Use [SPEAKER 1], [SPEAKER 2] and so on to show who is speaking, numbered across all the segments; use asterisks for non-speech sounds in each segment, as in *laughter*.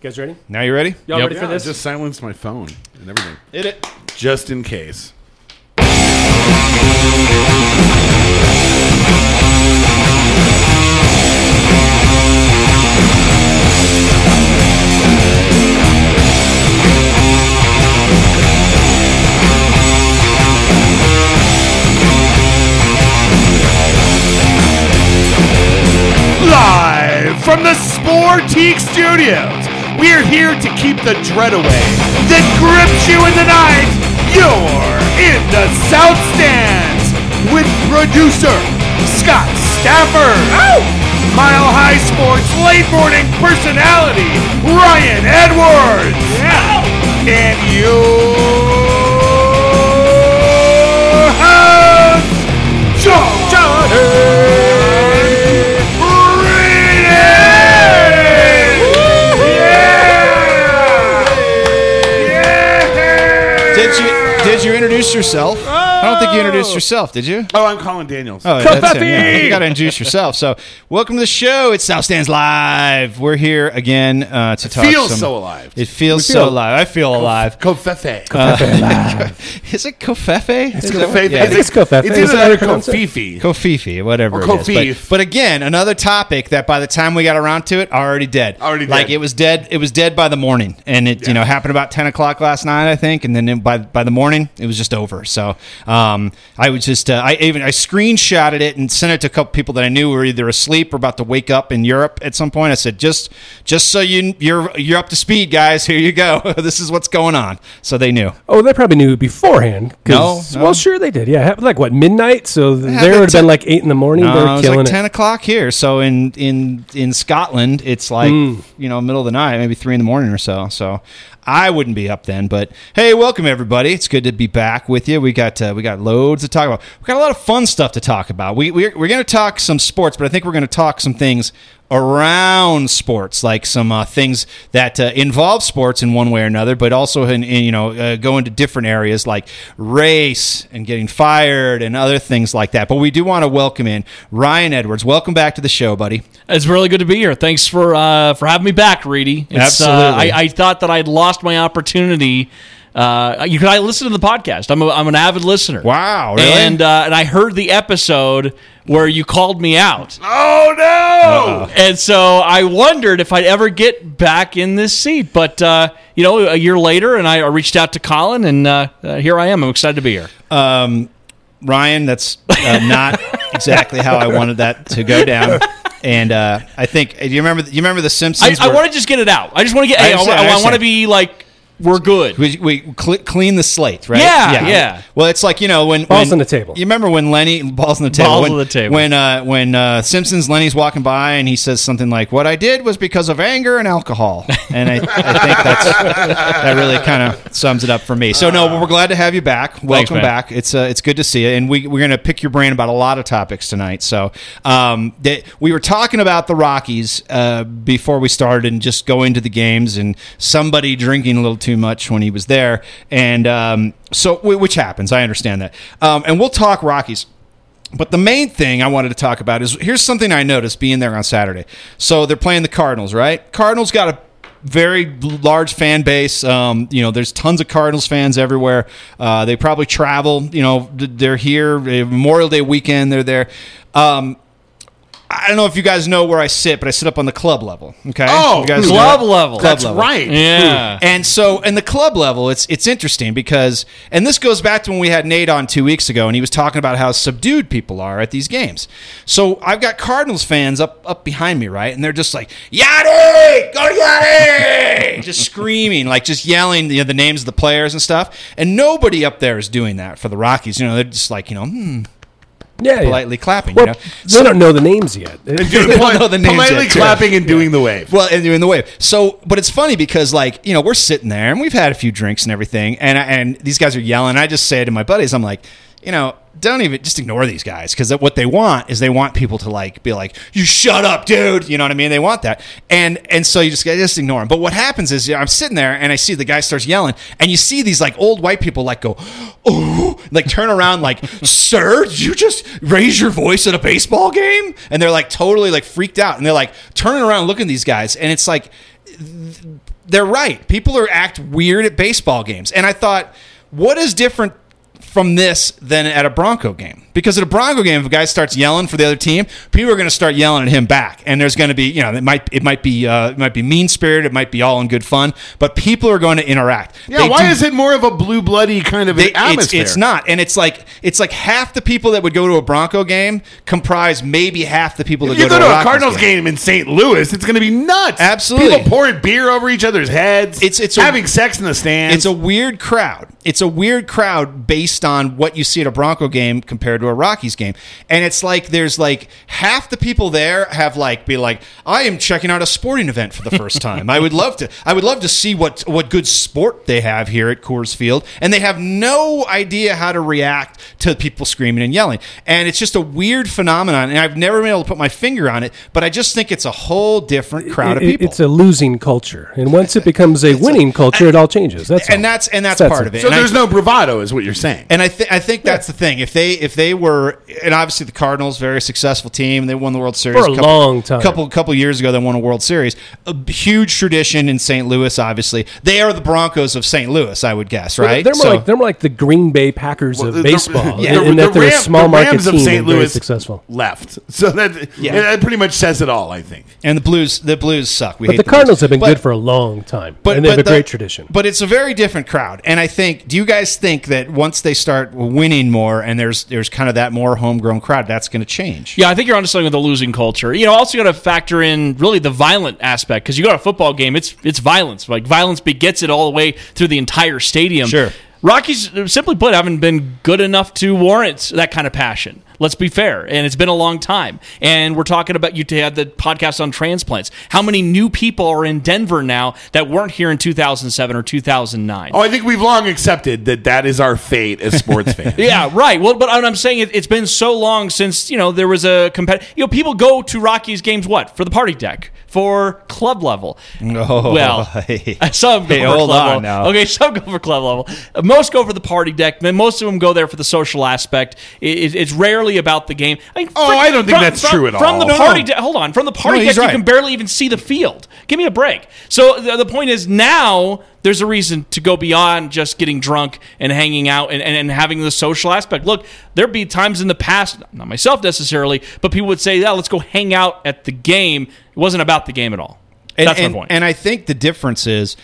[SPEAKER 1] You guys ready?
[SPEAKER 2] Now you ready?
[SPEAKER 1] Y'all
[SPEAKER 3] Yep.
[SPEAKER 1] ready for
[SPEAKER 4] Yeah,
[SPEAKER 1] this?
[SPEAKER 4] just silenced my phone and everything,
[SPEAKER 2] Hit it.
[SPEAKER 4] just in case. Live from the Sportique Studios, we are here to keep the dread away that grips you in the night. You're in the South Stands with producer Scott Stafford. Mile High Sports late morning personality Ryan Edwards. And your host, John Johnny
[SPEAKER 2] introduce yourself? I don't think you introduced yourself, did you?
[SPEAKER 4] Oh, I'm Colin Daniels.
[SPEAKER 2] Oh, that's him. Yeah, you got to introduce yourself. So, welcome to the show. It's South Stands Live. We're here again uh, to talk.
[SPEAKER 4] Feels
[SPEAKER 2] some-
[SPEAKER 4] so alive.
[SPEAKER 2] It feels
[SPEAKER 1] We
[SPEAKER 2] so alive. I feel alive.
[SPEAKER 4] Covfefe. *laughs*
[SPEAKER 2] Is it Covfefe? Is that what-
[SPEAKER 4] Covfefe.
[SPEAKER 2] Yeah,
[SPEAKER 1] it's Covfefe.
[SPEAKER 4] It's
[SPEAKER 1] Is
[SPEAKER 4] either
[SPEAKER 1] that
[SPEAKER 4] that or
[SPEAKER 1] you pronounce it?
[SPEAKER 4] Kofifi.
[SPEAKER 2] Kofifi, whatever
[SPEAKER 4] Or
[SPEAKER 2] it is.
[SPEAKER 4] Kofif.
[SPEAKER 2] But, but again, another topic that by the time we got around to it, already dead.
[SPEAKER 4] Already dead.
[SPEAKER 2] Like it was dead. It was dead by the morning, and it you know happened about ten o'clock last night, I think, and then it, by by the morning it was just over. So um, I was just uh, I even I screenshotted it and sent it to a couple people that I knew were either asleep or about to wake up in Europe at some point. I said just just so you you're you're up to speed, guys. Here you go. *laughs* this is what's going on. So they knew.
[SPEAKER 1] Oh, they probably knew beforehand.
[SPEAKER 2] No, no.
[SPEAKER 1] Well, sure they did. Yeah, like what midnight. So there would have been like eight in the morning.
[SPEAKER 2] No,
[SPEAKER 1] They're
[SPEAKER 2] it
[SPEAKER 1] killing
[SPEAKER 2] like
[SPEAKER 1] it.
[SPEAKER 2] ten o'clock here. So in in in Scotland, it's like
[SPEAKER 1] Mm.
[SPEAKER 2] you know middle of the night, maybe three in the morning or so. So I wouldn't be up then. But hey, welcome everybody. It's good to be back with you. We got uh, we got loads to talk about. We got a lot of fun stuff to talk about. We we're, we're going to talk some sports, but I think we're going to talk some things around sports, like some uh, things that uh, involve sports in one way or another, but also in, in you know uh, go into different areas like race and getting fired and other things like that. But we do want to welcome in Ryan Edwards. Welcome back to the show, buddy.
[SPEAKER 3] It's really good to be here. Thanks for uh, for having me back, Reedy. It's, uh,
[SPEAKER 2] Absolutely.
[SPEAKER 3] I, I thought that I'd lost my opportunity. Uh, you can I listen to the podcast. I'm a, I'm an avid listener.
[SPEAKER 2] Wow, really?
[SPEAKER 3] And uh, and I heard the episode where you called me out,
[SPEAKER 4] Oh no!
[SPEAKER 3] and so I wondered if I'd ever get back in this seat. But uh, you know, a year later, and I reached out to Colin, and uh, uh, here I am. I'm excited to be here.
[SPEAKER 2] Um, Ryan, that's uh, not *laughs* exactly how I wanted that to go down. And uh, I think do you remember? You remember the Simpsons?
[SPEAKER 3] I
[SPEAKER 2] were-
[SPEAKER 3] want to just get it out. I just want to get.
[SPEAKER 2] I
[SPEAKER 3] Hey, I,
[SPEAKER 2] understand, I
[SPEAKER 3] want to be like we're good.
[SPEAKER 2] We, we cl- clean the slate, right?
[SPEAKER 3] Yeah, yeah.
[SPEAKER 2] Well, it's like you know when
[SPEAKER 1] Balls
[SPEAKER 2] when-
[SPEAKER 1] on the table.
[SPEAKER 2] You remember when Lenny balls on the table?
[SPEAKER 3] Balls
[SPEAKER 2] when,
[SPEAKER 3] on the table.
[SPEAKER 2] When uh, when uh, Simpsons Lenny's walking by and he says something like, "What I did was because of anger and alcohol," and I, I think that's that really kind of sums it up for me. So no, but we're glad to have you back. Welcome
[SPEAKER 3] man.
[SPEAKER 2] back. It's uh, it's good to see you, and we we're gonna pick your brain about a lot of topics tonight. So um, they, we were talking about the Rockies uh, before we started, and just going to the games, and somebody drinking a little too much when he was there, and um, so which happens. I understand that, um, and we'll talk Rockies. But the main thing I wanted to talk about is here's something I noticed being there on Saturday. So they're playing the Cardinals, right? Cardinals got a very large fan base. Um, you know, there's tons of Cardinals fans everywhere. Uh, they probably travel. You know, they're here Memorial Day weekend. They're there. Um, I don't know if you guys know where I sit, but I sit up on the club level. Okay.
[SPEAKER 4] Oh,
[SPEAKER 2] You guys
[SPEAKER 3] Club level.
[SPEAKER 2] Club
[SPEAKER 4] That's
[SPEAKER 2] level.
[SPEAKER 4] right.
[SPEAKER 3] Yeah.
[SPEAKER 2] And so, in the club level, it's it's interesting because, and this goes back to when we had Nate on two weeks ago, and he was talking about how subdued people are at these games. So I've got Cardinals fans up up behind me, right, and they're just like Yadi, go Yadi, *laughs* just screaming, like just yelling you know, the names of the players and stuff. And nobody up there is doing that for the Rockies. You know, they're just like you know, hmm,
[SPEAKER 1] yeah, yeah.
[SPEAKER 2] politely clapping.
[SPEAKER 1] Well,
[SPEAKER 2] you know,
[SPEAKER 1] they don't know the names yet. *laughs* *laughs*
[SPEAKER 2] They don't know the names
[SPEAKER 4] Politely
[SPEAKER 2] yet, too.
[SPEAKER 4] clapping and doing the wave.
[SPEAKER 2] Well, and doing the wave. So, but it's funny because, like, you know, we're sitting there and we've had a few drinks and everything, and and these guys are yelling. I just say to my buddies, I'm like, you know, don't even just ignore these guys because what they want is they want people to like be like, you shut up, dude. You know what I mean? They want that, and and so you just just ignore them. But what happens is, you know, I'm sitting there and I see the guy starts yelling, and you see these like old white people like go, oh, like turn around like, sir, did you just raise your voice at a baseball game? And they're like totally like freaked out, and they're like turning around looking at these guys, and it's like they're right. People are act weird at baseball games, and I thought, what is different from this than at a Bronco game? Because at a Bronco game, if a guy starts yelling for the other team, people are going to start yelling at him back, and there's going to be, you know, it might it might be uh, it might be mean spirited, it might be all in good fun, but people are going to interact.
[SPEAKER 4] Yeah,
[SPEAKER 2] They
[SPEAKER 4] why
[SPEAKER 2] do-
[SPEAKER 4] is it more of a blue bloody kind of
[SPEAKER 2] they, it's,
[SPEAKER 4] atmosphere?
[SPEAKER 2] it's not, and it's like it's like half the people that would go to a Bronco game comprise maybe half the people that
[SPEAKER 4] If you
[SPEAKER 2] go,
[SPEAKER 4] to a
[SPEAKER 2] Rockies
[SPEAKER 4] Cardinals game in St. Louis, it's going to be nuts.
[SPEAKER 2] Absolutely.
[SPEAKER 4] people pouring beer over each other's heads.
[SPEAKER 2] It's- it's a-
[SPEAKER 4] having sex in the stands.
[SPEAKER 2] It's a weird crowd. It's a weird crowd based on what you see at a Bronco game compared to a Rockies game. And it's like there's like half the people there have like be like, I am checking out a sporting event for the first *laughs* time. I would love to I would love to see what what good sport they have here at Coors Field. And they have no idea how to react to people screaming and yelling. And it's just a weird phenomenon. And I've never been able to put my finger on it, but I just think it's a whole different crowd of
[SPEAKER 1] It-
[SPEAKER 2] people.
[SPEAKER 1] It's a losing culture, and once it becomes a winning culture, it all changes. That's
[SPEAKER 2] and
[SPEAKER 1] all.
[SPEAKER 2] that's and that's
[SPEAKER 1] That's
[SPEAKER 2] part
[SPEAKER 1] it.
[SPEAKER 2] of it.
[SPEAKER 4] so
[SPEAKER 2] And I-
[SPEAKER 4] there's no bravado, is what you're saying.
[SPEAKER 2] And I think I think that's the thing. If they if they were and obviously the Cardinals very successful team. They won the World Series
[SPEAKER 1] For a
[SPEAKER 2] couple,
[SPEAKER 1] long time.
[SPEAKER 2] Couple couple years ago, they won a World Series. A huge tradition in St. Louis. Obviously, they are the Broncos of St. Louis. I would guess, right?
[SPEAKER 1] They're more
[SPEAKER 2] So-
[SPEAKER 1] like they're more like the Green Bay Packers
[SPEAKER 4] Well,
[SPEAKER 1] of
[SPEAKER 4] the-
[SPEAKER 1] baseball,
[SPEAKER 4] yeah, *laughs*
[SPEAKER 1] in, in
[SPEAKER 4] the-
[SPEAKER 1] that they're a small
[SPEAKER 4] the
[SPEAKER 1] market
[SPEAKER 4] Rams of
[SPEAKER 1] team
[SPEAKER 4] St.
[SPEAKER 1] and
[SPEAKER 4] Louis
[SPEAKER 1] successful.
[SPEAKER 4] left. *laughs* So that
[SPEAKER 2] Yeah.
[SPEAKER 4] that pretty much says it all. I think.
[SPEAKER 2] and the Blues the Blues suck. We
[SPEAKER 1] But
[SPEAKER 2] hate
[SPEAKER 1] the Cardinals
[SPEAKER 2] Blues.
[SPEAKER 1] have been
[SPEAKER 2] But-
[SPEAKER 1] good for a long time, and they have a
[SPEAKER 2] the-
[SPEAKER 1] great tradition.
[SPEAKER 2] But it's a very different crowd, and I think. Do you guys think that once they start winning more, and there's there's kind of that more homegrown crowd, that's going to change?
[SPEAKER 3] Yeah, I think you're onto something with the losing culture. You know, also got to factor in really the violent aspect because you go to a football game, it's it's violence. Like violence begets it all the way through the entire stadium.
[SPEAKER 2] Sure.
[SPEAKER 3] Rockies, uh, simply put, haven't been good enough to warrant that kind of passion. Let's be fair, and it's been a long time. And we're talking about you had the podcast on transplants. How many new people are in Denver now that weren't here in 2007 or 2009?
[SPEAKER 4] Oh, I think we've long accepted that that is our fate as sports *laughs* fans.
[SPEAKER 3] Yeah, right. Well, but I'm saying it, it's been so long since you know there was a competitive. You know, people go to Rockies games what for the party deck for club level.
[SPEAKER 2] Oh,
[SPEAKER 3] well,
[SPEAKER 2] hey. *laughs*
[SPEAKER 3] some go
[SPEAKER 2] Hey,
[SPEAKER 3] for
[SPEAKER 2] hold
[SPEAKER 3] club
[SPEAKER 2] on
[SPEAKER 3] level.
[SPEAKER 2] now.
[SPEAKER 3] Okay, some go for club level. Most go for the party deck. Man, most of them go there for the social aspect. It, it- it's rarely about the game. I mean,
[SPEAKER 4] Oh,
[SPEAKER 3] fr-
[SPEAKER 4] I don't think
[SPEAKER 3] from-
[SPEAKER 4] that's
[SPEAKER 3] from-
[SPEAKER 4] true at all.
[SPEAKER 3] From the. Party deck, hold on. From the party
[SPEAKER 2] No,
[SPEAKER 3] deck,
[SPEAKER 2] he's
[SPEAKER 3] you can barely even see the field. Give me a break. So the, the point is now there's a reason to go beyond just getting drunk and hanging out and, and, and having the social aspect. Look, there'd be times in the past, not myself necessarily, but people would say, yeah, let's go hang out at the game. It wasn't about the game at all.
[SPEAKER 2] And,
[SPEAKER 3] That's
[SPEAKER 2] and,
[SPEAKER 3] my point.
[SPEAKER 2] And I think the difference is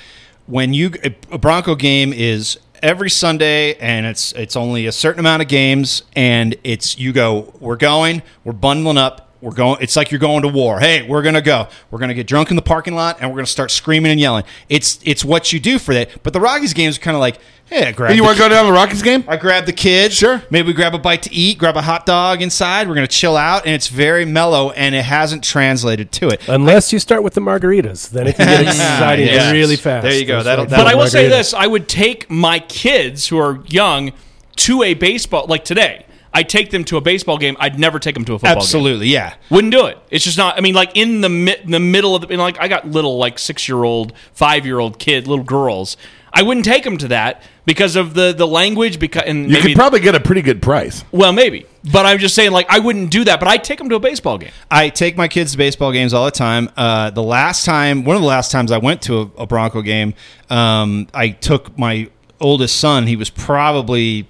[SPEAKER 2] when you a Bronco game is every Sunday and it's it's only a certain amount of games and it's you go we're going we're bundling up we're going it's like you're going to war hey we're gonna go we're gonna get drunk in the parking lot and we're gonna start screaming and yelling it's it's what you do for that but the Rockies games are kind of like hey I grab
[SPEAKER 4] you want to go down to the Rockies game?
[SPEAKER 2] I grab the kids.
[SPEAKER 4] Sure.
[SPEAKER 2] Maybe we grab a bite to eat, grab a hot dog inside. We're going to chill out, and it's very mellow, and it hasn't translated to it.
[SPEAKER 1] Unless you start with the margaritas, then it can get *laughs* exciting
[SPEAKER 2] Yes.
[SPEAKER 1] really fast.
[SPEAKER 2] There you go.
[SPEAKER 1] Those
[SPEAKER 2] That'll-
[SPEAKER 1] like
[SPEAKER 2] that'll-
[SPEAKER 3] But I will say this: I would take my kids who are young to a baseball like today. I'd take them to a baseball game. I'd never take them to a football game.
[SPEAKER 2] Absolutely, yeah.
[SPEAKER 3] Wouldn't do it. It's just not. I mean, like in the mi- the middle of the, you know, like I got little like six year old, five year old kid, little girls. I wouldn't take them to that because of the the language. Because and
[SPEAKER 4] You
[SPEAKER 3] maybe
[SPEAKER 4] could probably get a pretty good price.
[SPEAKER 3] well maybe, but I'm just saying like I wouldn't do that. But I'd take them to a baseball game.
[SPEAKER 2] I take my kids to baseball games all the time. Uh, the last time, one of the last times I went to a, a Bronco game, um, I took my oldest son. He was probably,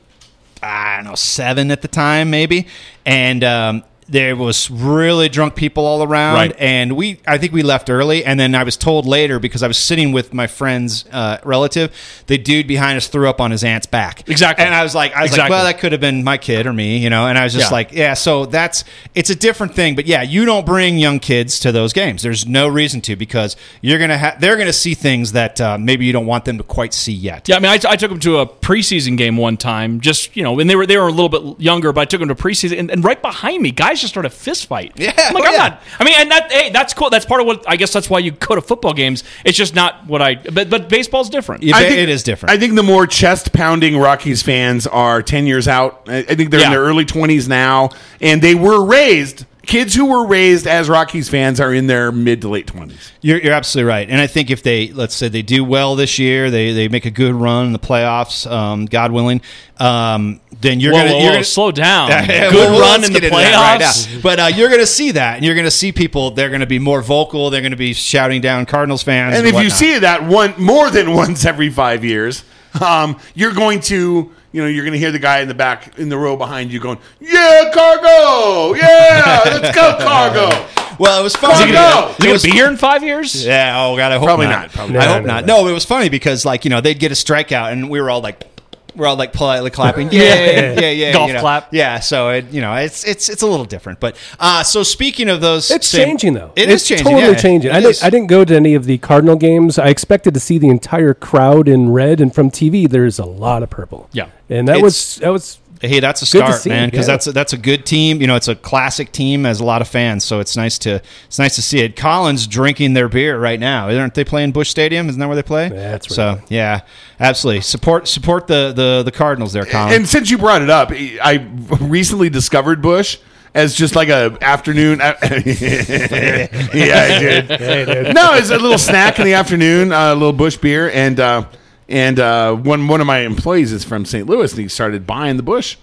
[SPEAKER 2] I don't know, seven at the time, maybe. And um, there was really drunk people all around.
[SPEAKER 3] Right.
[SPEAKER 2] And we, I think we left early. And then I was told later, because I was sitting with my friend's uh, relative, the dude behind us threw up on his aunt's back.
[SPEAKER 3] Exactly.
[SPEAKER 2] And I was like, I was like, well, that could have been my kid or me, you know. And I was just
[SPEAKER 3] Yeah.
[SPEAKER 2] like, yeah. So that's it's a different thing, but yeah, you don't bring young kids to those games. There's no reason to because you're gonna have they're gonna see things that uh, maybe you don't want them to quite see yet.
[SPEAKER 3] Yeah, I mean, I, I took them to a preseason game one time, just you know, and they were they were a little bit younger, but I took them to preseason, and, and right behind me, guys just start a fist fight.
[SPEAKER 2] Yeah,
[SPEAKER 3] I'm like
[SPEAKER 2] oh,
[SPEAKER 3] I'm
[SPEAKER 2] yeah.
[SPEAKER 3] not. I mean, and that hey, that's cool. That's part of what I guess that's why you go to football games. It's just not what I. But but baseball's different.
[SPEAKER 2] Yeah,
[SPEAKER 4] I think-
[SPEAKER 2] it is different.
[SPEAKER 4] I think the more chest pounding Rockies fans are 10 years out. I I think they're in their early 20s now, and they were raised. Kids who were raised as Rockies fans are in their mid to late 20s.
[SPEAKER 2] You're, you're absolutely right, and I think if they let's say they do well this year, they they make a good run in the playoffs, um, God willing, um, then you're gonna
[SPEAKER 3] whoa,
[SPEAKER 2] you're
[SPEAKER 3] whoa,
[SPEAKER 2] gonna
[SPEAKER 3] slow down. *laughs*
[SPEAKER 2] Yeah,
[SPEAKER 3] Good
[SPEAKER 2] well,
[SPEAKER 3] run
[SPEAKER 2] let's
[SPEAKER 3] in the
[SPEAKER 2] get into that right
[SPEAKER 3] playoffs.
[SPEAKER 2] but uh, you're going to see that, and you're going to see people. They're going to be more vocal. They're going to be shouting down Cardinals fans.
[SPEAKER 4] And if you see that one more than *laughs* once every five years, um, you're going to, you know, you're going to hear the guy in the back in the row behind you going, "Yeah, cargo, yeah, *laughs* let's go, cargo."
[SPEAKER 2] well, it was
[SPEAKER 4] Is
[SPEAKER 2] funny.
[SPEAKER 4] he gonna-
[SPEAKER 3] he going to be here in five years?
[SPEAKER 2] Yeah. Oh God, I hope
[SPEAKER 4] Probably
[SPEAKER 2] not.
[SPEAKER 4] Probably not, probably
[SPEAKER 2] I hope
[SPEAKER 1] No, no,
[SPEAKER 2] not.
[SPEAKER 1] no.
[SPEAKER 2] No, it was funny because like you know they'd get a strikeout, and we were all like. We're all like politely clapping, yeah, yeah, yeah, yeah.
[SPEAKER 3] Golf
[SPEAKER 2] you know.
[SPEAKER 3] clap.
[SPEAKER 2] yeah. So it, you know, it's it's it's a little different, but uh, so speaking of those,
[SPEAKER 1] It's
[SPEAKER 2] same-
[SPEAKER 1] changing though.
[SPEAKER 2] It
[SPEAKER 1] it's
[SPEAKER 2] is changing,
[SPEAKER 1] Totally
[SPEAKER 2] yeah.
[SPEAKER 1] changing. I, didn't, I didn't go to any of the Cardinal games. I expected to see the entire crowd in red, and from TV, there's a lot of purple.
[SPEAKER 3] Yeah.
[SPEAKER 1] and that
[SPEAKER 2] It's-
[SPEAKER 1] was that was
[SPEAKER 2] Hey, that's a start,
[SPEAKER 1] see,
[SPEAKER 2] man, because
[SPEAKER 1] yeah.
[SPEAKER 2] that's a, that's a good team. You know, it's a classic team, has a lot of fans, so it's nice to it's nice to see it. Colin's drinking their beer right now. Aren't they playing Busch Stadium? Isn't that where they play?
[SPEAKER 1] That's right.
[SPEAKER 2] So yeah, absolutely support support the the the Cardinals there, Colin.
[SPEAKER 4] And since you brought it up, I recently discovered Busch as just like a afternoon. *laughs* yeah, I did. No, it's a little snack in the afternoon, uh, a little Busch beer, and uh, and uh, one one of my employees is from St. Louis, and he started buying the Busch.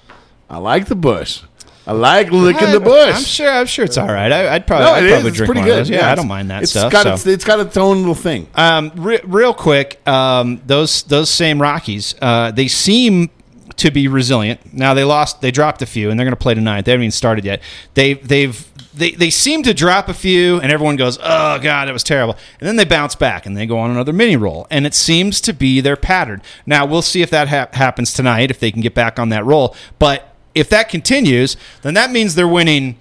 [SPEAKER 4] I like the Busch. I like licking the bush.
[SPEAKER 2] I'm sure. I'm sure it's all right. I, I'd probably,
[SPEAKER 4] No,
[SPEAKER 2] I'd probably
[SPEAKER 4] is. It's
[SPEAKER 2] drink
[SPEAKER 4] pretty
[SPEAKER 2] one
[SPEAKER 4] good.
[SPEAKER 2] of those. Yeah, I don't mind that
[SPEAKER 4] it's
[SPEAKER 2] stuff.
[SPEAKER 4] Got
[SPEAKER 2] so.
[SPEAKER 4] its, it's got its own little thing.
[SPEAKER 2] Um, re- real quick, um, those those same Rockies, uh, they seem to be resilient. Now they lost, they dropped a few, and they're going to play tonight. They haven't even started yet. They they've they, they seem to drop a few, and everyone goes, "Oh God, it was terrible," and then they bounce back and they go on another mini roll, and it seems to be their pattern. Now we'll see if that hap happens tonight, if they can get back on that roll, but. If that continues, then that means they're winning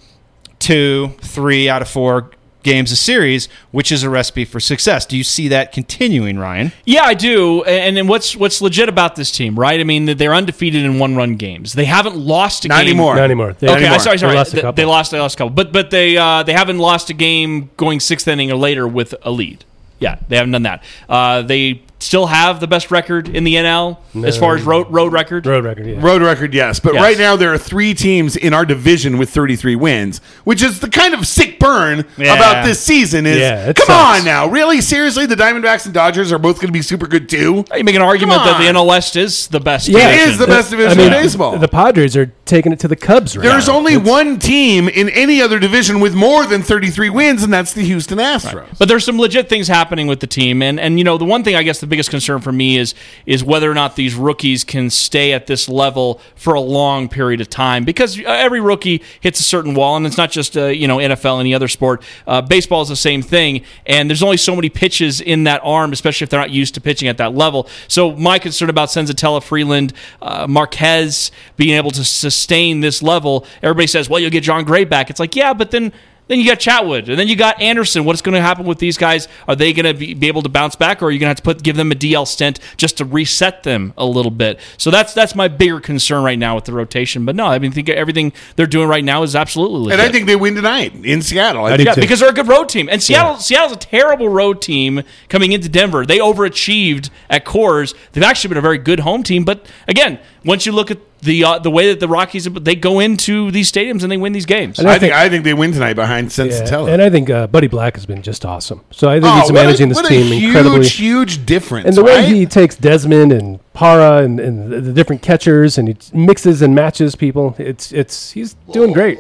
[SPEAKER 2] two, three out of four games a series, which is a recipe for success. Do you see that continuing, Ryan?
[SPEAKER 3] Yeah, I do. And, and what's what's legit about this team, right? I mean, they're undefeated in one run games. They haven't lost a
[SPEAKER 4] Not
[SPEAKER 3] game.
[SPEAKER 4] anymore.
[SPEAKER 1] not anymore. They,
[SPEAKER 3] Okay,
[SPEAKER 4] anymore.
[SPEAKER 3] I'm sorry, sorry.
[SPEAKER 1] They lost a
[SPEAKER 3] They-
[SPEAKER 1] couple.
[SPEAKER 3] They lost. They lost a couple, but but they uh, they haven't lost a game going sixth inning or later with a lead. Yeah, they haven't done that. Uh, they still have the best record in the NL as far as road road record.
[SPEAKER 1] road record. Yeah.
[SPEAKER 4] Road record, yes. But
[SPEAKER 3] Yes.
[SPEAKER 4] right now, there are three teams in our division with 33 wins, which is the kind of sick burn
[SPEAKER 2] Yeah.
[SPEAKER 4] about this season. Is
[SPEAKER 1] Yeah,
[SPEAKER 4] come
[SPEAKER 1] sucks.
[SPEAKER 4] on now, really seriously, the Diamondbacks and Dodgers are both going to be super good too.
[SPEAKER 3] You make an argument that the. NL West is the best.
[SPEAKER 1] Yeah,
[SPEAKER 4] It
[SPEAKER 3] division.
[SPEAKER 4] is the best division
[SPEAKER 1] I mean,
[SPEAKER 4] in baseball.
[SPEAKER 1] The Padres are taking it to the Cubs right
[SPEAKER 4] There's
[SPEAKER 1] now.
[SPEAKER 4] only one team in any other division with more than 33 wins, and that's the Houston Astros.
[SPEAKER 3] But there's some legit things happening with the team, and and you know the one thing I guess the biggest concern for me is is whether or not these rookies can stay at this level for a long period of time because uh, every rookie hits a certain wall, and it's not just uh, you know NFL any other sport. Uh, baseball is the same thing, and there's only so many pitches in that arm, especially if they're not used to pitching at that level. So my concern about Senzatela, Freeland, uh, Marquez being able to sustain this level, everybody says, well, you'll get Jon Gray back. It's like, yeah, but then then you got Chatwood, and then you got Anderson. What's going to happen with these guys? Are they going to be, be able to bounce back, or are you going to have to put give them a DL stint just to reset them a little bit? So that's that's my bigger concern right now with the rotation. But no, I mean, I think everything they're doing right now is absolutely legit.
[SPEAKER 4] And I think they win tonight in Seattle. I
[SPEAKER 1] I
[SPEAKER 4] think
[SPEAKER 3] Yeah, because they're a good road team. And Seattle, Seattle's a terrible road team coming into Denver. They overachieved at Coors. They've actually been a very good home team. But again, once you look at the uh, the way that the Rockies they go into these stadiums and they win these games.
[SPEAKER 1] And
[SPEAKER 4] I
[SPEAKER 1] I
[SPEAKER 4] think
[SPEAKER 1] think-
[SPEAKER 4] I think they win tonight behind
[SPEAKER 1] Yeah,
[SPEAKER 4] Senzatela.
[SPEAKER 1] and I think uh, Buddy Black has been just awesome. So I think
[SPEAKER 4] Oh,
[SPEAKER 1] he's
[SPEAKER 4] what a-
[SPEAKER 1] managing this team
[SPEAKER 4] huge,
[SPEAKER 1] incredibly.
[SPEAKER 4] huge difference.
[SPEAKER 1] And the way
[SPEAKER 4] right?
[SPEAKER 1] he takes Desmond and Parra and, and the, the different catchers and he mixes and matches people, it's it's he's doing great.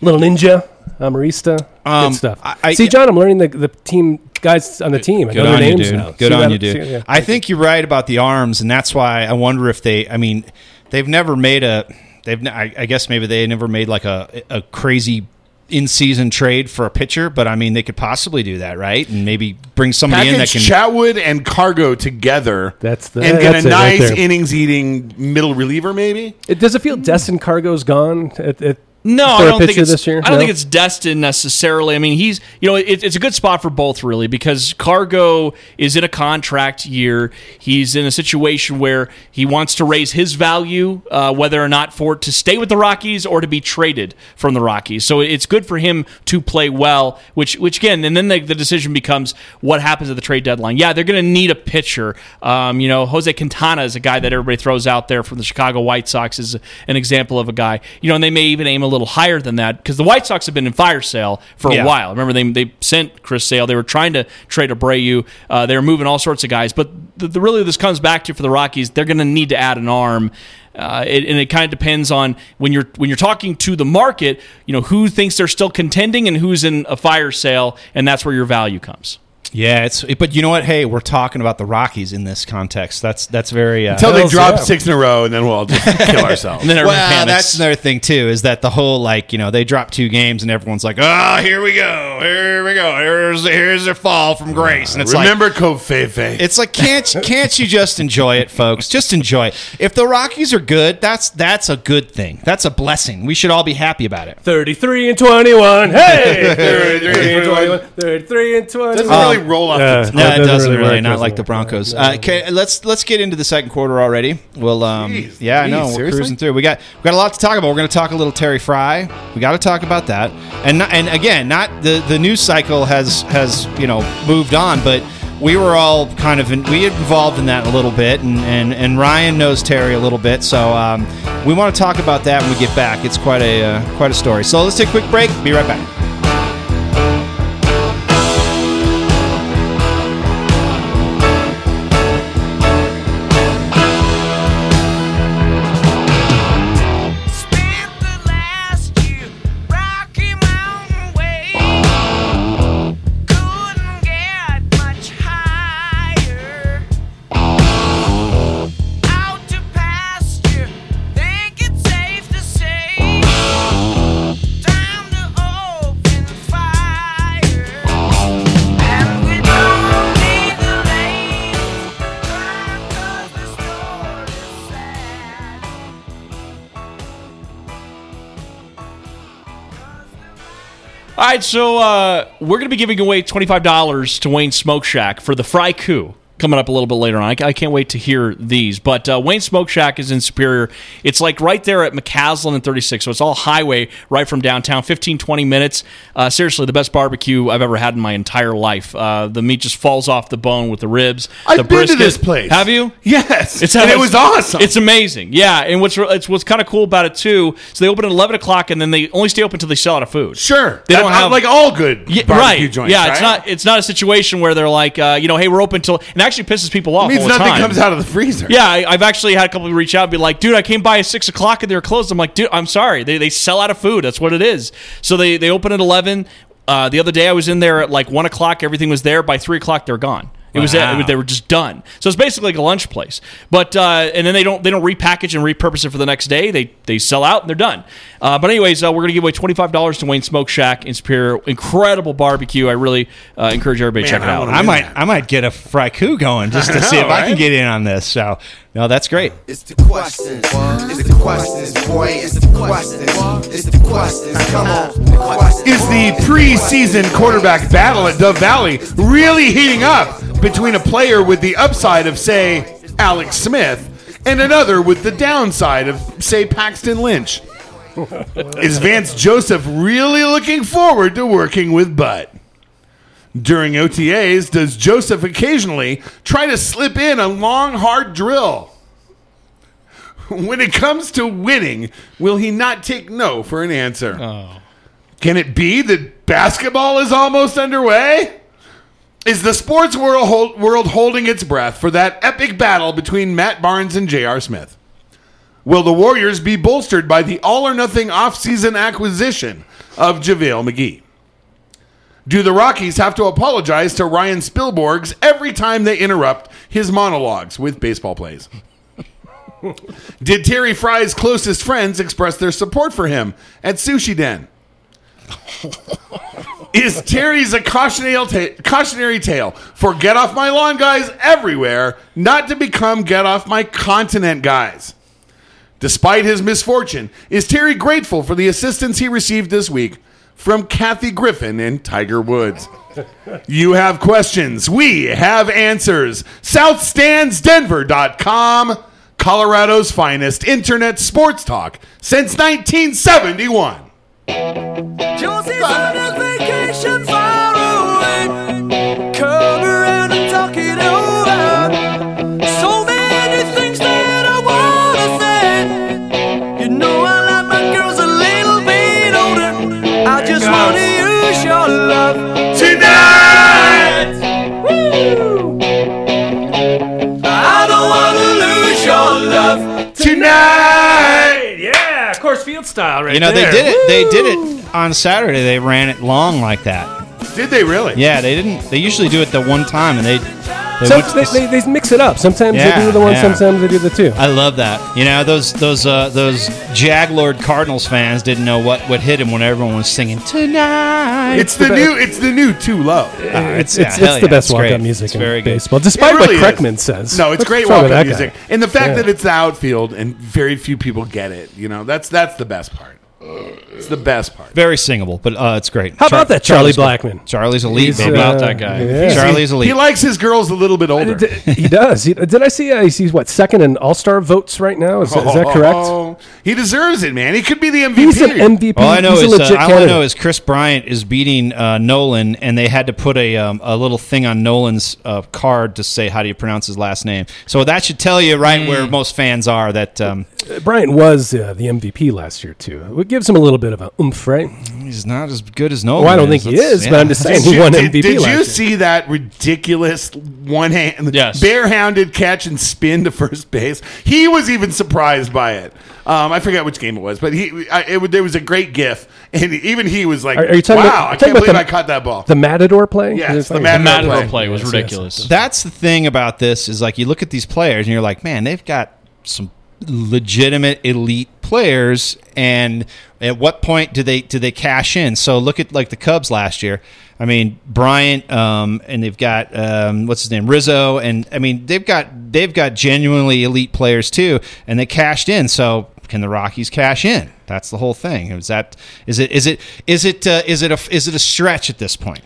[SPEAKER 1] Little ninja, Amarista,
[SPEAKER 2] Um,
[SPEAKER 1] good stuff.
[SPEAKER 2] I- I-
[SPEAKER 1] See, John, I'm learning the the team guys on the team. I
[SPEAKER 2] Good on you, dude.
[SPEAKER 1] now.
[SPEAKER 2] Good
[SPEAKER 1] See
[SPEAKER 2] on
[SPEAKER 1] that-
[SPEAKER 2] you, dude.
[SPEAKER 1] yeah.
[SPEAKER 2] I think you're right about the arms, and that's why I wonder if they. I mean, they've never made a. They've. I, I guess maybe they never made like a a crazy in season trade for a pitcher, but I mean they could possibly do that, right? And maybe bring somebody in that can.
[SPEAKER 4] Chatwood and Cargo together.
[SPEAKER 1] That's the-
[SPEAKER 4] and get a
[SPEAKER 1] it right
[SPEAKER 4] nice innings eating middle reliever, maybe.
[SPEAKER 1] It, does it feel Destin Cargo's gone? At, at,
[SPEAKER 3] No, I don't think it's.
[SPEAKER 1] this year?
[SPEAKER 3] I don't
[SPEAKER 1] No?
[SPEAKER 3] think it's destined necessarily. I mean, he's you know it, it's a good spot for both really because Cargo is in a contract year. He's in a situation where he wants to raise his value, uh, whether or not for to stay with the Rockies or to be traded from the Rockies. So it's good for him to play well. Which which again, and then the, the decision becomes what happens at the trade deadline. Yeah, they're going to need a pitcher. Um, you know, Jose Quintana is a guy that everybody throws out there from the Chicago White Sox is an example of a guy. You know, and they may even aim a little higher than that because the White Sox have been in fire sale for
[SPEAKER 2] Yeah.
[SPEAKER 3] a while. Remember, they, they sent Chris Sale. They were trying to trade Abreu. Uh, they were moving all sorts of guys, but the, the really this comes back to for the Rockies, they're going to need to add an arm. Uh, it, and it kind of depends on when you're when you're talking to the market, you know who thinks they're still contending and who's in a fire sale, and that's where your value comes.
[SPEAKER 2] Yeah, it's but you know what? Hey, we're talking about the Rockies in this context. That's that's very uh,
[SPEAKER 4] Until they drop
[SPEAKER 1] yeah.
[SPEAKER 4] six in a row, and then we'll all just kill *laughs* ourselves.
[SPEAKER 3] And then everyone
[SPEAKER 2] well,
[SPEAKER 3] panics.
[SPEAKER 2] that's another thing too. Is that the whole like you know they drop two games and everyone's like, oh, here we go, here we go, here's here's a fall from grace, and it's like
[SPEAKER 4] Remember Covfefe.
[SPEAKER 2] It's like can't can't you just enjoy it, folks? Just enjoy it. If the Rockies are good, that's that's a good thing. That's a blessing. We should all be happy about it.
[SPEAKER 1] 33 and 21. Hey! *laughs* 33 and 21. 33 and 21.
[SPEAKER 4] doesn't really roll off
[SPEAKER 1] Yeah.
[SPEAKER 4] the tongue.
[SPEAKER 2] No, it
[SPEAKER 1] doesn't
[SPEAKER 2] doesn't
[SPEAKER 1] really
[SPEAKER 2] really. Not like the Broncos.
[SPEAKER 1] No.
[SPEAKER 2] Uh, okay, let's let's get into the second quarter already. We'll um,
[SPEAKER 4] Jeez.
[SPEAKER 2] yeah, I know
[SPEAKER 4] Jeez,
[SPEAKER 2] we're
[SPEAKER 4] seriously?
[SPEAKER 2] cruising through. We got we got a lot to talk about. We're going to talk a little Terry Frei. We got to talk about that. And not, and again, not the the news cycle has has you know moved on, but. We were all kind of in, we involved in that a little bit, and, and, and Ryan knows Terry a little bit, so um, we want to talk about that when we get back. It's quite a uh, quite a story. So let's take a quick break. Be right back.
[SPEAKER 3] Right, so uh, we're going to be giving away $25 to Wayne Smoke Shack for the Frei-ku coming up a little bit later on. I, I can't wait to hear these. But uh, Wayne Smoke Shack is in Superior. It's like right there at McCaslin and 36, so it's all highway right from downtown, 15, 20 minutes. Uh, seriously, the best barbecue I've ever had in my entire life. Uh, the meat just falls off the bone with the ribs.
[SPEAKER 4] I've
[SPEAKER 3] the
[SPEAKER 4] been to this place.
[SPEAKER 3] Have you?
[SPEAKER 4] Yes.
[SPEAKER 3] It's
[SPEAKER 4] and it was awesome.
[SPEAKER 3] It's amazing, yeah. And what's it's what's kind of cool about it too. So they open at eleven o'clock, and then they only stay open until they sell out of food.
[SPEAKER 4] sure.
[SPEAKER 3] They don't
[SPEAKER 4] Uh,
[SPEAKER 3] have-
[SPEAKER 4] like all good
[SPEAKER 3] Yeah,
[SPEAKER 4] barbecue
[SPEAKER 3] right.
[SPEAKER 4] joints.
[SPEAKER 3] yeah, it's not it's not a situation where they're like, uh, you know, hey, we're open till and actually pisses people off.
[SPEAKER 4] It means nothing
[SPEAKER 3] time.
[SPEAKER 4] comes out of the freezer.
[SPEAKER 3] Yeah, I, I've actually had a couple reach out and be like, dude, I came by at six o'clock and they're closed. I'm like, dude, I'm sorry. They, they sell out of food. That's what it is. So they, they open at 11. Uh, the other day I was in there at like one o'clock. Everything was there. By three o'clock, they're gone. It was,
[SPEAKER 2] Wow.
[SPEAKER 3] it was they were just done. So it's basically like a lunch place. But uh, and then they don't they don't repackage and repurpose it for the next day. They they sell out and they're done. Uh, but anyways, uh, we're gonna give away twenty five dollars to Wayne Smoke Shack in Superior. Incredible barbecue. I really uh, encourage everybody to check it out.
[SPEAKER 4] wanna
[SPEAKER 2] I might
[SPEAKER 4] that.
[SPEAKER 2] I might get a Frei-ku going just to
[SPEAKER 4] I *laughs*
[SPEAKER 2] see if
[SPEAKER 4] know,
[SPEAKER 2] I can get in on this. So no, that's great.
[SPEAKER 5] It's the questions. It's the questions, boy. It's the questions. It's the questions. Come on. The questions.
[SPEAKER 4] Is the preseason quarterback battle at Dove Valley really heating up between a player with the upside of, say, Alex Smith and another with the downside of, say, Paxton Lynch? *laughs* Is Vance Joseph really looking forward to working with Butt? During OTAs, does Joseph occasionally try to slip in a long, hard drill? When it comes to winning, will he not take no for an answer? Oh. Can it be that basketball is almost underway? Is the sports world, world holding its breath for that epic battle between Matt Barnes and J.R. Smith? Will the Warriors be bolstered by the all or nothing offseason acquisition of JaVale McGee? Do the Rockies have to apologize to Ryan Spilborghs every time they interrupt his monologues with baseball plays? *laughs* Did Terry Frei's closest friends express their support for him at Sushi Den? *laughs* Is Terry's a cautionary, ta- cautionary tale for get off my lawn guys everywhere not to become get off my continent guys? Despite his misfortune, is Terry grateful for the assistance he received this week from Kathy Griffin and Tiger Woods? You have questions. We have answers. SouthStandsDenver.com, Colorado's finest internet sports talk since 1971.
[SPEAKER 1] Style, right
[SPEAKER 2] You know,
[SPEAKER 1] there.
[SPEAKER 2] they did it. They did it on Saturday. They ran it long like that.
[SPEAKER 4] Did they really?
[SPEAKER 2] Yeah, they didn't. They usually do it the one time, and they. They
[SPEAKER 1] Some, they, they, they mix it up. Sometimes they do the one,
[SPEAKER 2] yeah.
[SPEAKER 1] sometimes they do the two.
[SPEAKER 2] I love that. You know, those those uh, those Jaglord Cardinals fans didn't know what what hit him when everyone was singing tonight.
[SPEAKER 4] It's the new. It's the new too low.
[SPEAKER 2] Uh,
[SPEAKER 1] it's
[SPEAKER 2] yeah,
[SPEAKER 1] it's,
[SPEAKER 2] hell
[SPEAKER 1] it's the
[SPEAKER 2] yeah,
[SPEAKER 1] best
[SPEAKER 2] it's
[SPEAKER 1] walk-up music
[SPEAKER 2] It's
[SPEAKER 1] in
[SPEAKER 2] very good.
[SPEAKER 1] baseball, despite
[SPEAKER 4] It really
[SPEAKER 1] what
[SPEAKER 4] is.
[SPEAKER 1] Kreckman says.
[SPEAKER 4] No, it's
[SPEAKER 1] What's
[SPEAKER 4] great
[SPEAKER 1] wrong
[SPEAKER 4] walk-up
[SPEAKER 1] that guy?
[SPEAKER 4] music, and the fact
[SPEAKER 1] Yeah.
[SPEAKER 4] that it's the outfield and very few people get it. You know, that's that's the best part. It's the best part.
[SPEAKER 2] Very singable, but uh, it's great.
[SPEAKER 1] How about that Charlie
[SPEAKER 2] Charlie's good.
[SPEAKER 1] Blackmon?
[SPEAKER 2] Charlie's elite,
[SPEAKER 1] He's,
[SPEAKER 2] baby.
[SPEAKER 1] uh,
[SPEAKER 3] About that guy.
[SPEAKER 1] yeah.
[SPEAKER 2] Charlie's elite.
[SPEAKER 4] He likes his girls a little bit older.
[SPEAKER 1] D- he does. He, did I see? Uh, he's, he's what second in All Star votes right now? Is, that- is that correct?
[SPEAKER 4] Oh, he deserves it, man. He could be the MVP.
[SPEAKER 1] He's an MVP.
[SPEAKER 2] All I know
[SPEAKER 1] he's a
[SPEAKER 2] is uh, all I know is Kris Bryant is beating uh, Nolan, and they had to put a um, a little thing on Nolan's uh, card to say how do you pronounce his last name. So that should tell you right where
[SPEAKER 1] Mm.
[SPEAKER 2] most fans are. That um,
[SPEAKER 1] Bryant was uh, the MVP last year too. It gives him a little bit of a oomph, right?
[SPEAKER 2] he's not as good as Nolan.
[SPEAKER 1] Oh, I don't
[SPEAKER 2] is.
[SPEAKER 1] think he
[SPEAKER 2] That's-
[SPEAKER 1] is,
[SPEAKER 2] yeah.
[SPEAKER 1] but I'm just saying
[SPEAKER 4] Did
[SPEAKER 1] he
[SPEAKER 4] you,
[SPEAKER 1] won
[SPEAKER 4] did,
[SPEAKER 1] MVP
[SPEAKER 4] did
[SPEAKER 1] last
[SPEAKER 4] you
[SPEAKER 1] year.
[SPEAKER 4] see that ridiculous one hand,
[SPEAKER 3] Yes.
[SPEAKER 4] barehanded catch and spin to first base? He was even surprised by it. Um, I forget which game it was, but he I, it, was- there was a great GIF, and even he was like,
[SPEAKER 1] Are- are you talking
[SPEAKER 4] "Wow,
[SPEAKER 1] about-
[SPEAKER 4] I
[SPEAKER 1] talking
[SPEAKER 4] can't
[SPEAKER 1] about
[SPEAKER 4] believe
[SPEAKER 1] the-
[SPEAKER 4] I caught that ball."
[SPEAKER 1] the Matador play.
[SPEAKER 4] Yes,
[SPEAKER 1] Is it
[SPEAKER 4] the
[SPEAKER 1] like-
[SPEAKER 4] Matador
[SPEAKER 3] Matador
[SPEAKER 4] play.
[SPEAKER 3] play was
[SPEAKER 1] Yes, yes,
[SPEAKER 3] ridiculous.
[SPEAKER 2] That's the thing about this is like you look at these players and you're like, man, they've got some legitimate elite players, and at what point do they do they cash in? So look at like the Cubs last year. I mean Bryant, um, and they've got um, what's his name Rizzo, and I mean they've got they've got genuinely elite players too, and they cashed in. So can the Rockies cash in? That's the whole thing. Is that is it is it is it uh, is it a is it a stretch at this point?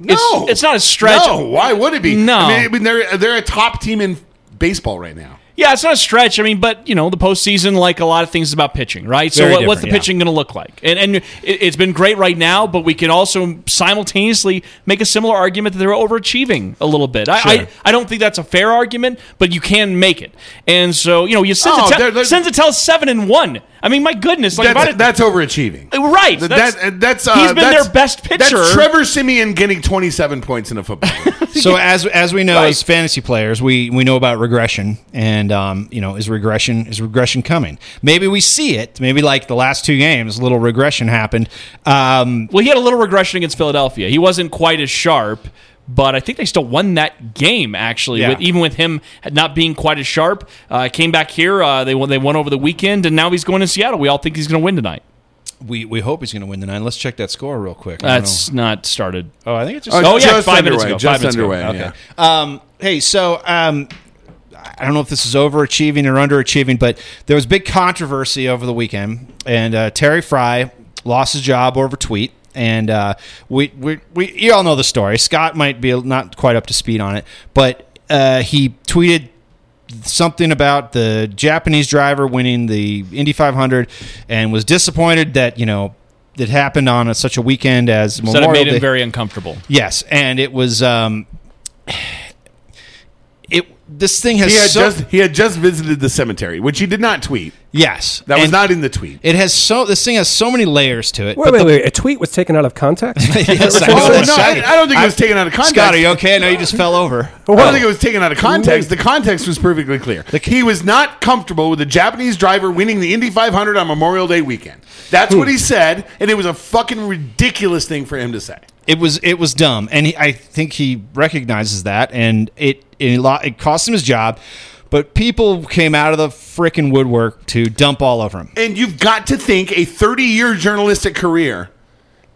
[SPEAKER 4] No,
[SPEAKER 3] It's- it's not a stretch.
[SPEAKER 4] No, why would it be?
[SPEAKER 3] No.
[SPEAKER 4] I mean, I mean, they're they're a top team in baseball right now.
[SPEAKER 3] Yeah, it's not a stretch. I mean, but you know, the postseason, like a lot of things, is about pitching, right? So, what, what's the
[SPEAKER 2] yeah.
[SPEAKER 3] pitching going to look like? And and it, it's been great right now, but we can also simultaneously make a similar argument that they're overachieving a little bit. I, I, I don't think that's a fair argument, but you can make it. And so, you know, you send
[SPEAKER 4] Oh, they're- they're-
[SPEAKER 3] Senzatela seven and one. I mean, my goodness, like
[SPEAKER 4] That's,
[SPEAKER 3] I'd-
[SPEAKER 4] that's overachieving.
[SPEAKER 3] right. That's,
[SPEAKER 4] that- that's uh,
[SPEAKER 3] he's been
[SPEAKER 4] that's-
[SPEAKER 3] their best pitcher.
[SPEAKER 4] That's Trevor Siemian getting 27 points in a football. game. *laughs*
[SPEAKER 2] so as as we know
[SPEAKER 3] Right.
[SPEAKER 2] as fantasy players, we we know about regression, and um, you know is regression is regression coming? Maybe we see it. Maybe like the last two games, a little regression happened. Um,
[SPEAKER 3] Well, he had a little regression against Philadelphia. He wasn't quite as sharp, but I think they still won that game actually.
[SPEAKER 2] Yeah.
[SPEAKER 3] With even with him not being quite as sharp, uh, came back here. Uh, they won. They won over the weekend, and now he's going to Seattle. We all think he's going to win tonight.
[SPEAKER 2] we we hope he's going to win tonight. Let's check that score real quick.
[SPEAKER 3] That's
[SPEAKER 2] know.
[SPEAKER 3] not started.
[SPEAKER 2] oh, I think it just.
[SPEAKER 4] Oh,
[SPEAKER 3] Oh, yeah,
[SPEAKER 4] just
[SPEAKER 3] five minutes
[SPEAKER 4] underway,
[SPEAKER 3] ago,
[SPEAKER 4] Just
[SPEAKER 3] five minutes ago.
[SPEAKER 4] underway.
[SPEAKER 2] Okay.
[SPEAKER 4] Yeah.
[SPEAKER 2] Um, hey, so um, I don't know if this is overachieving or underachieving, but there was big controversy over the weekend, and uh, Terry Frei lost his job over a tweet. And uh, we, we, we, you all know the story. Scott might be not quite up to speed on it, but uh, he tweeted something about the Japanese driver winning the Indy 500, and was disappointed that you know it happened on a, such a weekend as
[SPEAKER 3] Said
[SPEAKER 2] Memorial
[SPEAKER 3] it made
[SPEAKER 2] Day.
[SPEAKER 3] him very uncomfortable.
[SPEAKER 2] Yes, and it was um. This thing has
[SPEAKER 4] He had
[SPEAKER 2] so,
[SPEAKER 4] just he had just visited the cemetery, which he did not tweet.
[SPEAKER 2] yes.
[SPEAKER 4] That was
[SPEAKER 2] and
[SPEAKER 4] not in the tweet.
[SPEAKER 2] It has so. This thing has so many layers to it.
[SPEAKER 1] Wait,
[SPEAKER 2] but
[SPEAKER 1] wait,
[SPEAKER 2] the-
[SPEAKER 1] wait. A tweet was taken out of context. *laughs* *laughs*
[SPEAKER 2] Yes, I
[SPEAKER 4] Oh,
[SPEAKER 2] know.
[SPEAKER 4] no, I,
[SPEAKER 2] shaggy.
[SPEAKER 4] I don't think it was taken out of context.
[SPEAKER 2] Scott, are you okay? No, you just fell over.
[SPEAKER 4] I don't think it was taken out of context. The context was perfectly clear. he was not comfortable with a Japanese driver winning the Indy 500 on Memorial Day weekend. That's what hmm. he said, and it was a fucking ridiculous thing for him to say.
[SPEAKER 2] It was it was dumb, and he, I think he recognizes that, and it it, it cost him his job. But people came out of the frickin' woodwork to dump all over him.
[SPEAKER 4] And you've got to think a 30 year journalistic career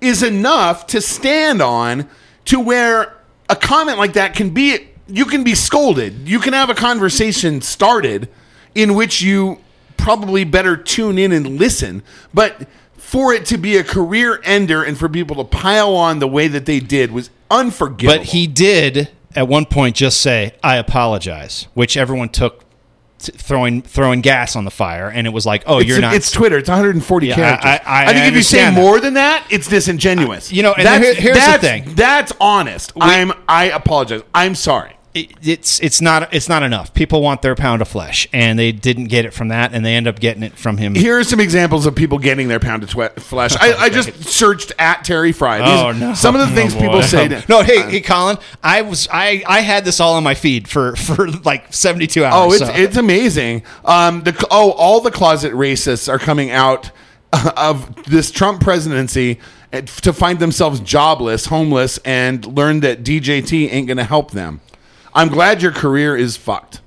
[SPEAKER 4] is enough to stand on to where a comment like that can be, you can be scolded. You can have a conversation started in which you probably better tune in and listen. But for it to be a career ender and for people to pile on the way that they did was unforgivable.
[SPEAKER 2] But he did at one point just say, "I apologize," which everyone took throwing throwing gas on the fire, and it was like, "Oh,
[SPEAKER 4] It's,
[SPEAKER 2] you're not."
[SPEAKER 4] it's Twitter. It's 140
[SPEAKER 2] Yeah,
[SPEAKER 4] characters.
[SPEAKER 2] I- I-
[SPEAKER 4] think
[SPEAKER 2] I
[SPEAKER 4] if you say
[SPEAKER 2] that.
[SPEAKER 4] more than that, it's disingenuous.
[SPEAKER 2] You know, and
[SPEAKER 4] that's,
[SPEAKER 2] here- here's the thing.
[SPEAKER 4] That's honest. I'm. I apologize. I'm sorry.
[SPEAKER 2] It, it's it's not it's not enough. People want their pound of flesh, and they didn't get it from that, and they end up getting it from him.
[SPEAKER 4] Here are some examples of people getting their pound of twe- flesh. I, I just *laughs* searched at Terry Frei. These-
[SPEAKER 2] Oh no!
[SPEAKER 4] Some of the things
[SPEAKER 2] Oh,
[SPEAKER 4] people
[SPEAKER 2] boy.
[SPEAKER 4] say. *laughs* To,
[SPEAKER 2] No, hey, hey, Colin. I was I I had this all on my feed for *laughs* for like seventy two hours.
[SPEAKER 4] Oh, it's
[SPEAKER 2] so-
[SPEAKER 4] it's amazing. Um, the oh, all the closet racists are coming out of this Trump presidency to find themselves jobless, homeless, and learn that DJT ain't going to help them. I'm glad your career is fucked.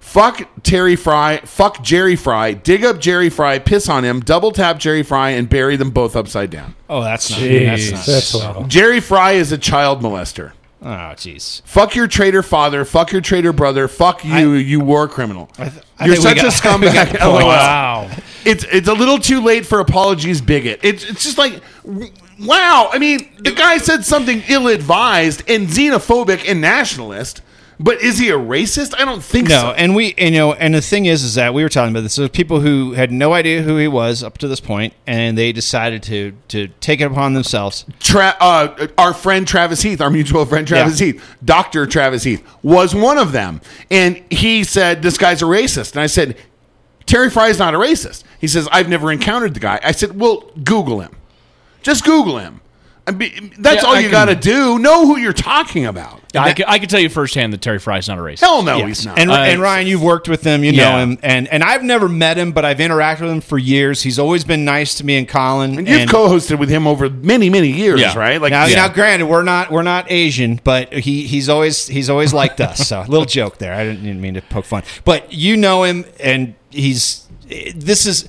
[SPEAKER 4] Fuck Terry Frei, fuck Jerry Frei, dig up Jerry Frei, piss on him, double tap Jerry Frei, and bury them both upside down.
[SPEAKER 2] Oh, that's not.
[SPEAKER 1] Jeez,
[SPEAKER 2] that's not.
[SPEAKER 1] that's a.
[SPEAKER 4] Jerry Frei is a child molester.
[SPEAKER 2] oh, jeez.
[SPEAKER 4] Fuck your traitor father. Fuck your traitor brother. Fuck you, you war criminal.
[SPEAKER 2] I
[SPEAKER 4] You're such a *laughs*
[SPEAKER 2] got- we got
[SPEAKER 4] scumbag.
[SPEAKER 2] the.
[SPEAKER 4] LOL.
[SPEAKER 3] Wow.
[SPEAKER 4] It's it's a little too late for apologies, bigot. It's it's just like, wow. I mean, the guy said something ill-advised and xenophobic and nationalist. But is he a racist? I don't think so.
[SPEAKER 2] No,
[SPEAKER 4] so.
[SPEAKER 2] and we, and, you know, and the thing is, is that we were talking about this. So people who had no idea who he was up to this point, and they decided to to take it upon themselves.
[SPEAKER 4] Tra- uh, our friend Travis Heath, our mutual friend Travis
[SPEAKER 2] Yeah.
[SPEAKER 4] Heath, Doctor Travis Heath, was one of them, and he said this guy's a racist, and I said Terry Frei is not a racist. He says I've never encountered the guy. I said, well, Google him, just Google him. I mean, that's
[SPEAKER 3] Yeah,
[SPEAKER 4] all
[SPEAKER 3] I
[SPEAKER 4] you got to do. Know who you're talking about.
[SPEAKER 3] I, can, I can tell you firsthand that Terry Frei's not a racist.
[SPEAKER 4] Hell no,
[SPEAKER 2] Yes.
[SPEAKER 4] he's not.
[SPEAKER 2] And,
[SPEAKER 3] Uh,
[SPEAKER 2] and Ryan, you've worked with him, you know him, and and I've never met him, but I've interacted with him for years. He's always been nice to me and Colin.
[SPEAKER 4] And you've
[SPEAKER 2] and-
[SPEAKER 4] co-hosted with him over many, many years,
[SPEAKER 3] Yeah.
[SPEAKER 4] right? Like,
[SPEAKER 2] now,
[SPEAKER 4] yeah.
[SPEAKER 2] now, granted, we're not we're not Asian, but he he's always he's always liked us. So, little joke there. I didn't, didn't mean to poke fun, but you know him, and he's this is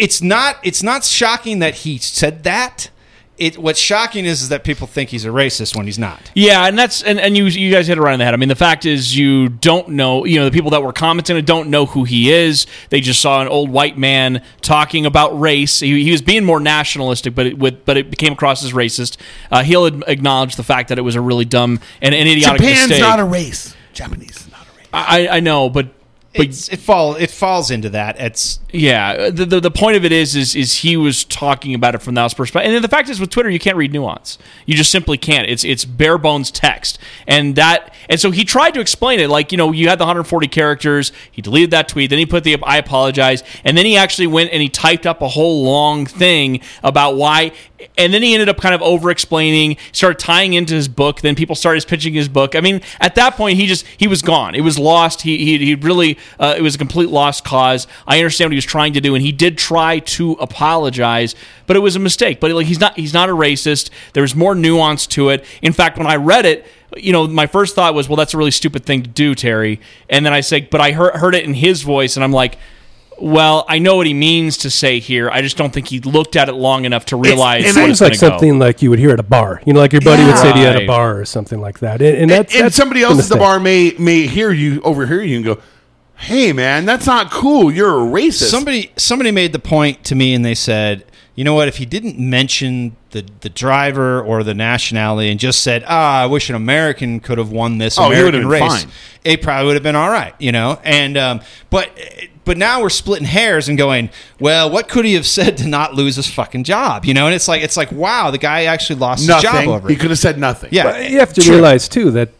[SPEAKER 2] it's not it's not shocking that he said that. It what's shocking is, is that people think he's a racist when he's not.
[SPEAKER 3] Yeah, and that's and, and you you guys hit it right on the head. I mean, the fact is you don't know, you know, the people that were commenting it don't know who he is. They just saw an old white man talking about race. He, he was being more nationalistic, but it with but it became across as racist. Uh, he'll ad- acknowledge the fact that it was a really dumb and an idiotic
[SPEAKER 4] Japan's
[SPEAKER 3] mistake.
[SPEAKER 4] not a race. Japanese is not a race.
[SPEAKER 3] I, I know, but but
[SPEAKER 2] It's, it fall it falls into that. It's
[SPEAKER 3] Yeah, the, the the point of it is is is he was talking about it from that perspective, and then the fact is with Twitter you can't read nuance. You just simply can't. It's it's bare bones text, and that and so he tried to explain it like you know you had the 140 characters. He deleted that tweet, then he put the I apologize, and then he actually went and he typed up a whole long thing about why, and then he ended up kind of over explaining, started tying into his book. Then people started pitching his book. I mean, at that point he just he was gone. It was lost. He he, he really uh, it was a complete lost cause. I understand what he was trying to do, and he did try to apologize, but it was a mistake. But like he's not he's not a racist. There's more nuance to it. In fact, when I read it, you know, my first thought was, well, that's a really stupid thing to do, Terry. And then I say, but I heard heard it in his voice, and I'm like. Well, I know what he means to say here. I just don't think he looked at it long enough to realize.
[SPEAKER 4] and
[SPEAKER 3] what
[SPEAKER 1] Seems like
[SPEAKER 3] gonna go.
[SPEAKER 1] something like you would hear at a bar. You know, like your buddy would say to you at a bar or something like that. And, and that's
[SPEAKER 4] and
[SPEAKER 1] that's
[SPEAKER 4] somebody else at the bar may may hear you overhear you and go, "Hey, man, that's not cool. You're a racist."
[SPEAKER 2] somebody somebody made the point to me and they said you know what if he didn't mention the the driver or the nationality and just said ah i wish an american could have won this
[SPEAKER 4] Oh, he would
[SPEAKER 2] american
[SPEAKER 4] have been
[SPEAKER 2] race
[SPEAKER 4] fine.
[SPEAKER 2] it probably would have been all right you know and um but but now we're splitting hairs and going well what could he have said to not lose his fucking job you know and it's like it's like wow the guy actually lost his job
[SPEAKER 4] nothing.
[SPEAKER 2] over
[SPEAKER 4] He could have said nothing.
[SPEAKER 2] yeah
[SPEAKER 1] But you have to
[SPEAKER 2] true.
[SPEAKER 1] realize too that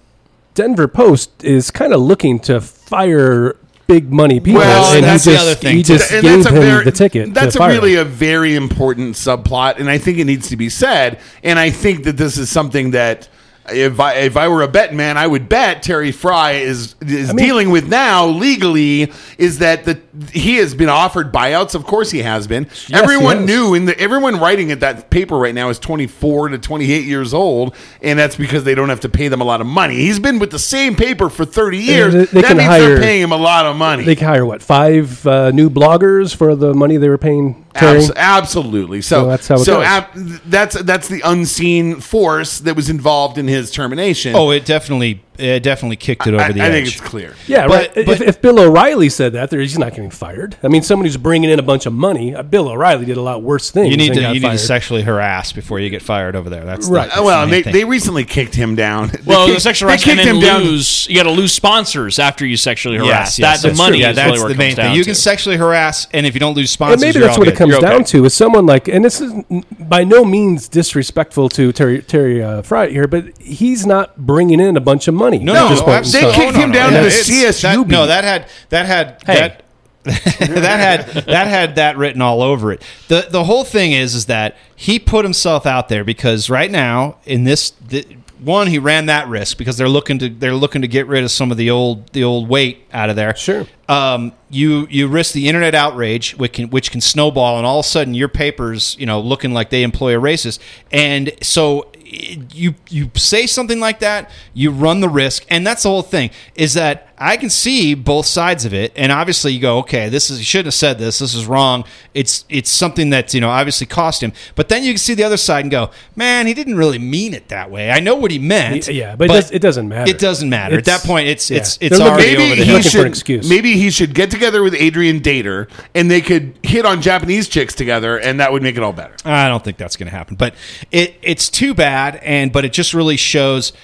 [SPEAKER 1] Denver Post is kind of looking to fire big money people,
[SPEAKER 4] Well,
[SPEAKER 1] and
[SPEAKER 2] that's
[SPEAKER 1] he
[SPEAKER 2] the
[SPEAKER 1] just,
[SPEAKER 2] other thing,
[SPEAKER 1] He just
[SPEAKER 4] And
[SPEAKER 1] gave him
[SPEAKER 4] very-
[SPEAKER 1] the ticket.
[SPEAKER 4] That's a really
[SPEAKER 1] him.
[SPEAKER 4] a very important subplot, and I think it needs to be said. And I think that this is something that. If I if I were a betting man, I would bet Terry Frei is is
[SPEAKER 1] I mean-
[SPEAKER 4] dealing with now legally is that the he has been offered buyouts. Of course, he has been.
[SPEAKER 1] he
[SPEAKER 4] everyone knew, and everyone writing at that paper right now is twenty four to twenty eight years old, and that's because they don't have to pay them a lot of money. He's been with the same paper for thirty years.
[SPEAKER 1] they- they
[SPEAKER 4] that
[SPEAKER 1] can
[SPEAKER 4] means they're
[SPEAKER 1] hire-
[SPEAKER 4] paying him a lot of money.
[SPEAKER 1] They can hire what five uh, new bloggers for the money they were paying.
[SPEAKER 4] Abs- absolutely. So
[SPEAKER 1] So that's how it
[SPEAKER 4] so
[SPEAKER 1] goes.
[SPEAKER 4] ab- that's that's the unseen force that was involved in his termination.
[SPEAKER 2] oh it definitely it definitely kicked it over
[SPEAKER 4] I,
[SPEAKER 2] the
[SPEAKER 4] I
[SPEAKER 2] edge I
[SPEAKER 4] think it's clear.
[SPEAKER 1] Yeah,
[SPEAKER 2] But-
[SPEAKER 1] right.
[SPEAKER 2] but-
[SPEAKER 1] if, if Bill O'Reilly said that, he's not getting fired. I mean, somebody who's bringing in a bunch of money. Uh, Bill O'Reilly did a lot worse things.
[SPEAKER 2] you need
[SPEAKER 1] and
[SPEAKER 2] to
[SPEAKER 1] got
[SPEAKER 2] you need to sexually harass before you get fired over there that's the-
[SPEAKER 1] Right.
[SPEAKER 2] that's
[SPEAKER 4] Uh,
[SPEAKER 2] the
[SPEAKER 4] well, they,
[SPEAKER 2] thing.
[SPEAKER 4] they recently kicked him down.
[SPEAKER 3] Well,
[SPEAKER 4] they
[SPEAKER 3] the sexual
[SPEAKER 4] they
[SPEAKER 3] harassment,
[SPEAKER 4] kicked him
[SPEAKER 3] then
[SPEAKER 4] down.
[SPEAKER 3] lose. You got to lose sponsors after you sexually harass.
[SPEAKER 2] Yes, yes,
[SPEAKER 3] that the money
[SPEAKER 2] true. Yeah, that's
[SPEAKER 3] really
[SPEAKER 2] the main thing. You can sexually harass, and if you don't lose
[SPEAKER 1] And
[SPEAKER 2] sponsors,
[SPEAKER 1] maybe
[SPEAKER 2] you're
[SPEAKER 1] that's
[SPEAKER 2] all
[SPEAKER 1] what it comes down to is someone like, and this is by no means disrespectful to Terry Terry uh, Frei here, but he's not bringing in a bunch of money.
[SPEAKER 2] No, no, no,
[SPEAKER 1] point in
[SPEAKER 2] absolutely.
[SPEAKER 4] They
[SPEAKER 1] time.
[SPEAKER 4] kicked him down
[SPEAKER 1] to the
[SPEAKER 2] It's-
[SPEAKER 4] CSUB.
[SPEAKER 2] That, no, that had that had
[SPEAKER 3] Hey.
[SPEAKER 2] that. *laughs* that had that had that written all over it. the The whole thing is is that he put himself out there because right now in this, th- one he ran that risk because they're looking to they're looking to get rid of some of the old the old weight out of there.
[SPEAKER 1] Sure.
[SPEAKER 2] Um, you you risk the internet outrage, which can which can snowball, and all of a sudden your papers, you know, looking like they employ a racist, and so you you say something like that, you run the risk, and that's the whole thing. Is that I can see both sides of it, and obviously you go, okay, this is you shouldn't have said this. This is wrong. It's it's something that you know obviously cost him. But then you can see the other side and go, man, he didn't really mean it that way. I know what he meant.
[SPEAKER 1] Yeah, but, it, does, it doesn't matter.
[SPEAKER 2] It doesn't matter at that point. It's
[SPEAKER 1] yeah.
[SPEAKER 2] it's it's
[SPEAKER 1] They're looking-
[SPEAKER 2] already
[SPEAKER 4] maybe
[SPEAKER 2] over the
[SPEAKER 4] he
[SPEAKER 2] hill.
[SPEAKER 4] should
[SPEAKER 1] excuse.
[SPEAKER 4] maybe he should get together with Adrian Dater and they could hit on Japanese chicks together and that would make it all better.
[SPEAKER 2] I don't think that's going to happen. But it it's too bad, and but it just really shows.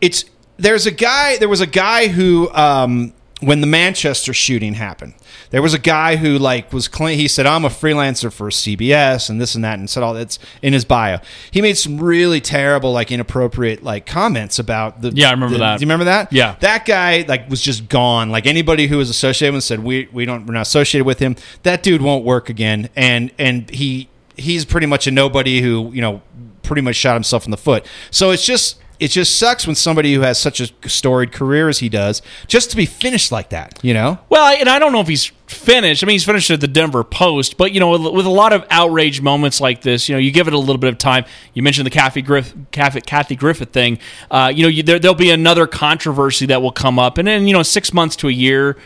[SPEAKER 2] It's there's a guy. There was a guy who. Um, when the Manchester shooting happened, there was a guy who like was claim he said I'm a freelancer for CBS and this and that and said all that's in his bio. He made some really terrible like inappropriate like comments about the
[SPEAKER 3] Yeah, I remember
[SPEAKER 2] the-
[SPEAKER 3] that.
[SPEAKER 2] Do you remember that?
[SPEAKER 3] Yeah.
[SPEAKER 2] that guy like was just gone. Like anybody who was associated with him said we we don't we're not associated with him. That dude won't work again. And and he he's pretty much a nobody who you know pretty much shot himself in the foot. So it's just it just sucks when somebody who has such a storied career as he does just to be finished like that. You know.
[SPEAKER 3] Well, and I don't know if he's finished. I mean, he's finished at the Denver Post, but you know, with, a lot of outrage moments like this, you know, you give it a little bit of time. You mentioned the Kathy Griff, Kathy, Kathy Griffith thing. Uh, you know, you, there, there'll be another controversy that will come up, and then you know, six months to a year.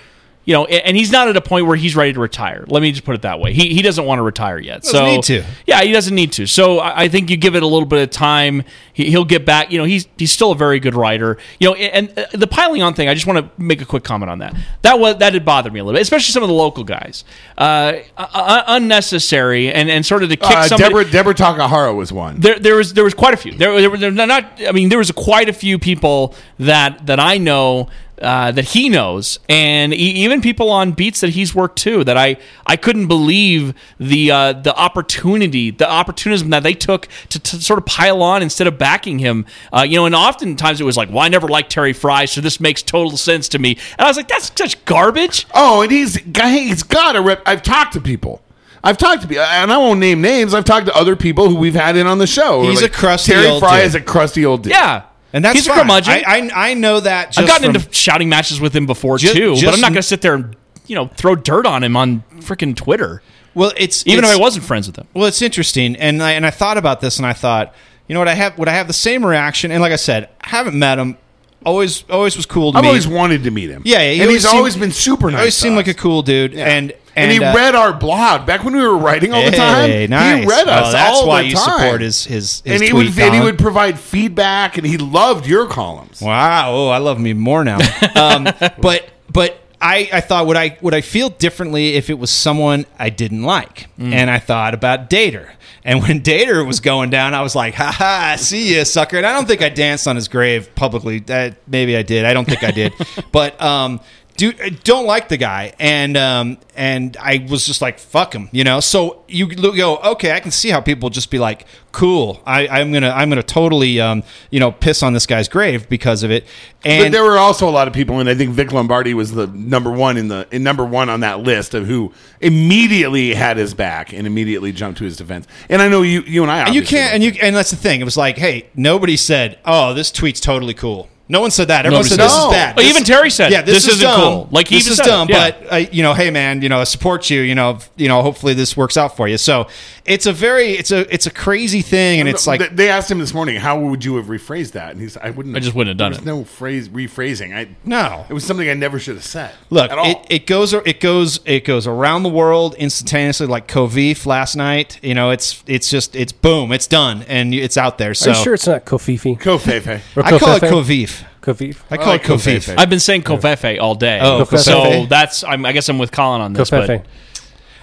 [SPEAKER 3] You know, and he's not at a point where he's ready to retire. Let me just put it that way. He, he doesn't want to retire yet.
[SPEAKER 2] Doesn't
[SPEAKER 3] so
[SPEAKER 2] need to.
[SPEAKER 3] Yeah, he doesn't need to. So I I think you give it a little bit of time. He, he'll get back. You know, he's he's still a very good writer. You know, and uh, the piling on thing. I just want to make a quick comment on that. That was that did bother me a little bit, especially some of the local guys. Uh, uh, unnecessary and and sort of to kick
[SPEAKER 4] Uh,
[SPEAKER 3] somebody.
[SPEAKER 4] Deborah Deborah Takahara was one.
[SPEAKER 3] There, there was there was quite a few. There, there there were not. I mean, there was quite a few people that that I know uh, that he knows, and e- even people on beats that he's worked too. That I I couldn't believe the uh, the opportunity, the opportunism that they took to, to sort of pile on instead of backing him. Uh, you know, and oftentimes it was like, "Well, I never liked Terry Frei, so this makes total sense to me." And I was like, "That's such garbage."
[SPEAKER 4] Oh, and he's he's got a rep. I've talked to people. I've talked to people, and I won't name names. I've talked to other people who we've had in on the show.
[SPEAKER 2] He's a crusty
[SPEAKER 4] Terry
[SPEAKER 2] old
[SPEAKER 4] Frei
[SPEAKER 2] dude.
[SPEAKER 4] is a crusty old dude.
[SPEAKER 3] Yeah,
[SPEAKER 2] And that's
[SPEAKER 3] he's a
[SPEAKER 2] fine.
[SPEAKER 3] curmudgeon.
[SPEAKER 2] I, I I know that. Just
[SPEAKER 3] I've gotten
[SPEAKER 2] from-
[SPEAKER 3] into shouting matches with him before
[SPEAKER 2] Ju-
[SPEAKER 3] too, but I'm not going to sit there and you know throw dirt on him on freaking Twitter,
[SPEAKER 2] well, it's
[SPEAKER 3] even
[SPEAKER 2] it's,
[SPEAKER 3] if I wasn't friends with him.
[SPEAKER 2] Well, it's interesting, and I, and I thought about this, and I thought, you know what, I have would I have the same reaction? And like I said, I haven't met him. Always, always was cool to
[SPEAKER 4] I've
[SPEAKER 2] me.
[SPEAKER 4] always wanted to meet him.
[SPEAKER 2] yeah, yeah, he
[SPEAKER 4] and he's
[SPEAKER 2] seemed-
[SPEAKER 4] always been super nice.
[SPEAKER 2] Always
[SPEAKER 4] to
[SPEAKER 2] seemed like a cool dude, and
[SPEAKER 4] And,
[SPEAKER 2] and,
[SPEAKER 4] he
[SPEAKER 2] uh,
[SPEAKER 4] read our blog back when we were writing all the time.
[SPEAKER 2] Hey, nice.
[SPEAKER 4] He read us
[SPEAKER 2] Oh, that's
[SPEAKER 4] all
[SPEAKER 2] why
[SPEAKER 4] the
[SPEAKER 2] you
[SPEAKER 4] time.
[SPEAKER 2] support his his, his
[SPEAKER 4] and he would and he would provide feedback, and he loved your columns.
[SPEAKER 2] Wow, oh, I love me more now. *laughs* um, but but I, I thought would I would I feel differently if it was someone I didn't like,
[SPEAKER 4] Mm.
[SPEAKER 2] and I thought about Dater. And when *laughs* Dater was going down, I was like, "Ha ha, see you, sucker!" And I don't think I danced on his grave publicly. That maybe I did. I don't think I did. *laughs* but um, I don't like the guy, and um, and I was just like, "Fuck him," you know. So you go, okay, I can see how people just be like, "Cool, I, I'm gonna I'm gonna totally um, you know piss on this guy's grave because of it."
[SPEAKER 4] But
[SPEAKER 2] And
[SPEAKER 4] there were also a lot of people, and I think Vic Lombardi was the number one in the in number one on that list of who immediately had his back and immediately jumped to his defense. And I know you you and I
[SPEAKER 2] and you can't and you and that's the thing. It was like, hey, nobody said, "Oh, this tweet's totally cool." No one said that. Everyone
[SPEAKER 3] Nobody
[SPEAKER 2] said
[SPEAKER 3] said
[SPEAKER 2] this
[SPEAKER 4] that.
[SPEAKER 2] is bad.
[SPEAKER 3] Well,
[SPEAKER 2] This-
[SPEAKER 3] even Terry said,
[SPEAKER 2] "Yeah, this,
[SPEAKER 3] "This
[SPEAKER 2] is
[SPEAKER 3] isn't
[SPEAKER 2] dumb.
[SPEAKER 3] cool." Like, he
[SPEAKER 2] this
[SPEAKER 3] even
[SPEAKER 2] is
[SPEAKER 3] said it,
[SPEAKER 2] dumb."
[SPEAKER 3] yeah.
[SPEAKER 2] But uh, you know, hey, man, you know, I support you. You know, you know, hopefully this works out for you. So it's a very, it's a, it's a crazy thing, and it's like,
[SPEAKER 4] They- they asked him this morning, "How would you have rephrased that?" And he said, "I wouldn't.
[SPEAKER 3] I just wouldn't have done
[SPEAKER 4] there
[SPEAKER 3] it.
[SPEAKER 4] was No phrase rephrasing. I
[SPEAKER 2] No.
[SPEAKER 4] It was something I never should have said.
[SPEAKER 2] Look,
[SPEAKER 4] at all.
[SPEAKER 2] it, it goes it goes it goes around the world instantaneously, like Kovif last night. You know, it's it's just it's boom, it's done, and it's out there. So
[SPEAKER 1] Are you sure it's not Kofifi?
[SPEAKER 4] Kofefe.
[SPEAKER 2] I call it
[SPEAKER 1] Kofefe?
[SPEAKER 2] Kovif.
[SPEAKER 1] Kofif.
[SPEAKER 2] I call
[SPEAKER 4] I
[SPEAKER 2] it
[SPEAKER 4] like
[SPEAKER 2] Kovif.
[SPEAKER 3] I've been saying Kofefe all day.
[SPEAKER 2] Oh,
[SPEAKER 1] Kofefe.
[SPEAKER 3] so that's I'm, I guess I'm with Colin on this.
[SPEAKER 1] Kofefe.
[SPEAKER 3] But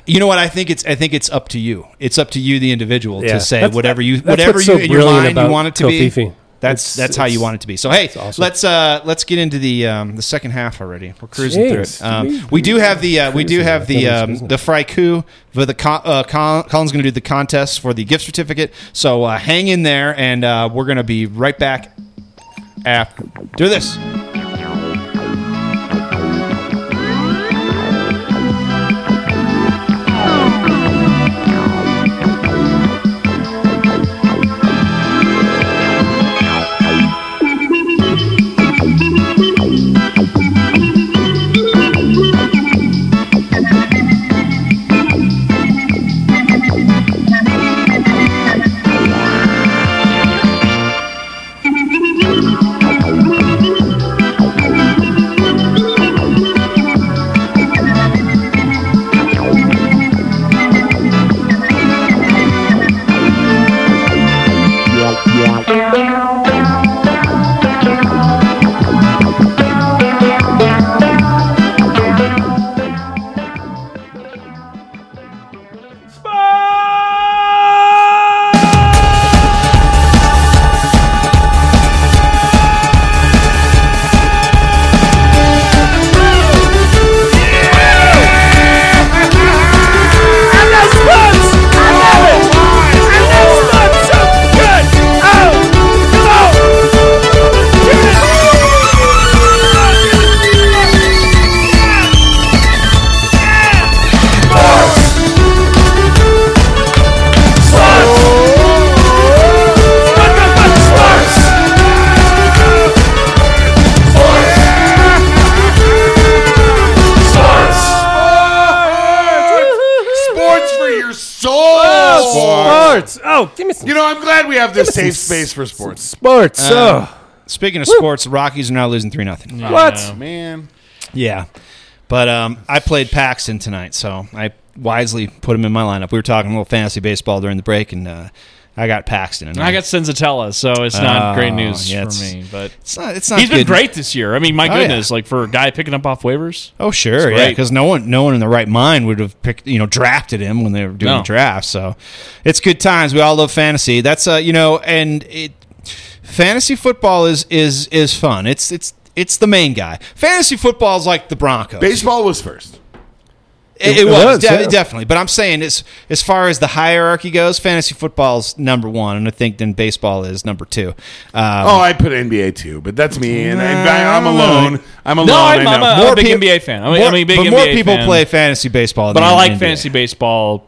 [SPEAKER 2] You know what? I think it's I think it's up to you. It's up to you, the individual,
[SPEAKER 1] Yeah.
[SPEAKER 2] to say
[SPEAKER 1] That's-
[SPEAKER 2] whatever you
[SPEAKER 1] that's
[SPEAKER 2] whatever
[SPEAKER 1] what's
[SPEAKER 2] you
[SPEAKER 1] so
[SPEAKER 2] in your
[SPEAKER 1] brilliant
[SPEAKER 2] mind you
[SPEAKER 1] about
[SPEAKER 2] want it to be.
[SPEAKER 1] Kofifi.
[SPEAKER 2] That's
[SPEAKER 1] It's-
[SPEAKER 2] that's how you
[SPEAKER 1] it's-
[SPEAKER 2] want it to be. So hey,
[SPEAKER 1] awesome.
[SPEAKER 2] let's uh let's get into the um the second half already. We're cruising
[SPEAKER 1] Jeez.
[SPEAKER 2] through it. Um,
[SPEAKER 1] We-
[SPEAKER 2] we do have the uh, we do
[SPEAKER 1] cruising
[SPEAKER 2] have the
[SPEAKER 1] through
[SPEAKER 2] um,
[SPEAKER 1] business.
[SPEAKER 2] the Frei-ku for the con- uh, Col- Colin's going to do the contest for the gift certificate. So uh, hang in there, and uh, we're going to be right back do this.
[SPEAKER 4] This
[SPEAKER 1] Give
[SPEAKER 4] safe space for sports.
[SPEAKER 1] sports.
[SPEAKER 2] Uh,
[SPEAKER 1] oh,
[SPEAKER 2] Speaking of sports, the Rockies are now losing three nothing.
[SPEAKER 1] what?
[SPEAKER 4] Man,
[SPEAKER 2] Yeah, but um, I played Paxton tonight, so I wisely put him in my lineup. We were talking a little fantasy baseball during the break, and uh, I got Paxton. And
[SPEAKER 3] I got Senzatela, so it's not
[SPEAKER 2] Oh,
[SPEAKER 3] great news
[SPEAKER 2] yeah,
[SPEAKER 3] for
[SPEAKER 2] it's-
[SPEAKER 3] me. But
[SPEAKER 2] It's not. It's not.
[SPEAKER 3] he's been great this year. I mean, my
[SPEAKER 2] Oh, yeah.
[SPEAKER 3] goodness, like for a guy picking up off waivers.
[SPEAKER 2] Oh sure, yeah, because no one, no one in the right mind would have picked, you know, drafted him when they were doing
[SPEAKER 3] No.
[SPEAKER 2] the draft. So it's good times. We all love fantasy. That's uh, you know, and it, fantasy football is is is fun. It's it's it's the main guy. Fantasy football is like the Broncos.
[SPEAKER 4] baseball was first.
[SPEAKER 2] It, it
[SPEAKER 1] It
[SPEAKER 2] was
[SPEAKER 1] was,
[SPEAKER 2] de-
[SPEAKER 1] yeah.
[SPEAKER 2] definitely, but I'm saying as as far as the hierarchy goes, fantasy football is number one, and I think then baseball is number two. Um,
[SPEAKER 4] Oh, I put NBA too, but that's me, and I, I'm alone. I'm alone.
[SPEAKER 3] No,
[SPEAKER 4] I
[SPEAKER 3] I'm,
[SPEAKER 4] know.
[SPEAKER 3] I'm a, I'm
[SPEAKER 2] More
[SPEAKER 3] a big
[SPEAKER 2] peop-
[SPEAKER 3] NBA fan. I'm, a-
[SPEAKER 2] more,
[SPEAKER 3] I'm a big
[SPEAKER 2] but
[SPEAKER 3] NBA
[SPEAKER 2] more people
[SPEAKER 3] fan.
[SPEAKER 2] play fantasy baseball,
[SPEAKER 3] But I like
[SPEAKER 2] NBA.
[SPEAKER 3] fantasy baseball.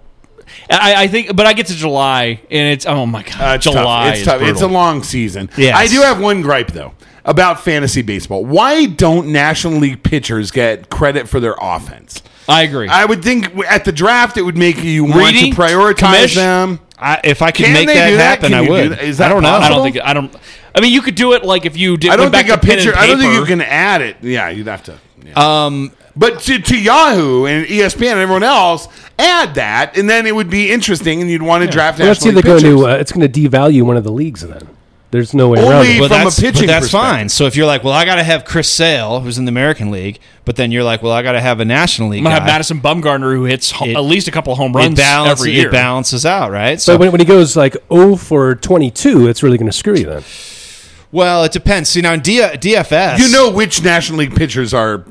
[SPEAKER 3] I, I think, but I get to July, and it's oh my god,
[SPEAKER 4] Uh, it's
[SPEAKER 3] July
[SPEAKER 4] tough. It's
[SPEAKER 3] is
[SPEAKER 4] tough. It's a long season.
[SPEAKER 2] Yes.
[SPEAKER 4] I do have one gripe though about fantasy baseball. Why don't National League pitchers get credit for their offense?
[SPEAKER 3] I agree.
[SPEAKER 4] I would think at the draft it would make you want
[SPEAKER 3] Reedy?
[SPEAKER 4] to prioritize
[SPEAKER 3] Commish?
[SPEAKER 4] them.
[SPEAKER 2] I, if I could
[SPEAKER 4] Can
[SPEAKER 2] make
[SPEAKER 4] they
[SPEAKER 2] that
[SPEAKER 4] do that?
[SPEAKER 2] happen,
[SPEAKER 4] Can
[SPEAKER 2] I
[SPEAKER 4] you do
[SPEAKER 2] would.
[SPEAKER 4] that? Is that
[SPEAKER 2] I don't know.
[SPEAKER 3] I
[SPEAKER 4] possible?
[SPEAKER 3] don't think I don't. I mean, you could do it like if you did.
[SPEAKER 4] I don't
[SPEAKER 3] went
[SPEAKER 4] think
[SPEAKER 3] back
[SPEAKER 4] a
[SPEAKER 3] to pen
[SPEAKER 4] pitcher. I don't think you
[SPEAKER 3] paper.
[SPEAKER 4] can add it. Yeah, you'd have to. yeah.
[SPEAKER 2] Um,
[SPEAKER 4] But to, to Yahoo and ESPN and everyone else, add that, and then it would be interesting, and you'd want to draft
[SPEAKER 1] Well, that's
[SPEAKER 4] National
[SPEAKER 1] either going
[SPEAKER 4] pitchers.
[SPEAKER 1] to uh, it's going to devalue one of the leagues. Then there's no way around
[SPEAKER 4] Only-
[SPEAKER 1] it.
[SPEAKER 2] but
[SPEAKER 4] from a
[SPEAKER 2] that's,
[SPEAKER 4] pitching
[SPEAKER 2] but that's
[SPEAKER 4] perspective.
[SPEAKER 2] fine. So if you're like, well, I got to have Chris Sale, who's in the American League, but then you're like, well, I got to have a National League
[SPEAKER 3] I'm gonna have. Madison Bumgarner who hits ho-
[SPEAKER 2] It-
[SPEAKER 3] at least a couple home
[SPEAKER 2] It,
[SPEAKER 3] runs
[SPEAKER 2] balances,
[SPEAKER 3] every year.
[SPEAKER 2] it balances out, right?
[SPEAKER 1] So
[SPEAKER 2] So,
[SPEAKER 1] when, when he goes like 0 for 22, it's really going to screw you then.
[SPEAKER 2] well, it depends. See, now in D- DFS,
[SPEAKER 4] You know which National League pitchers are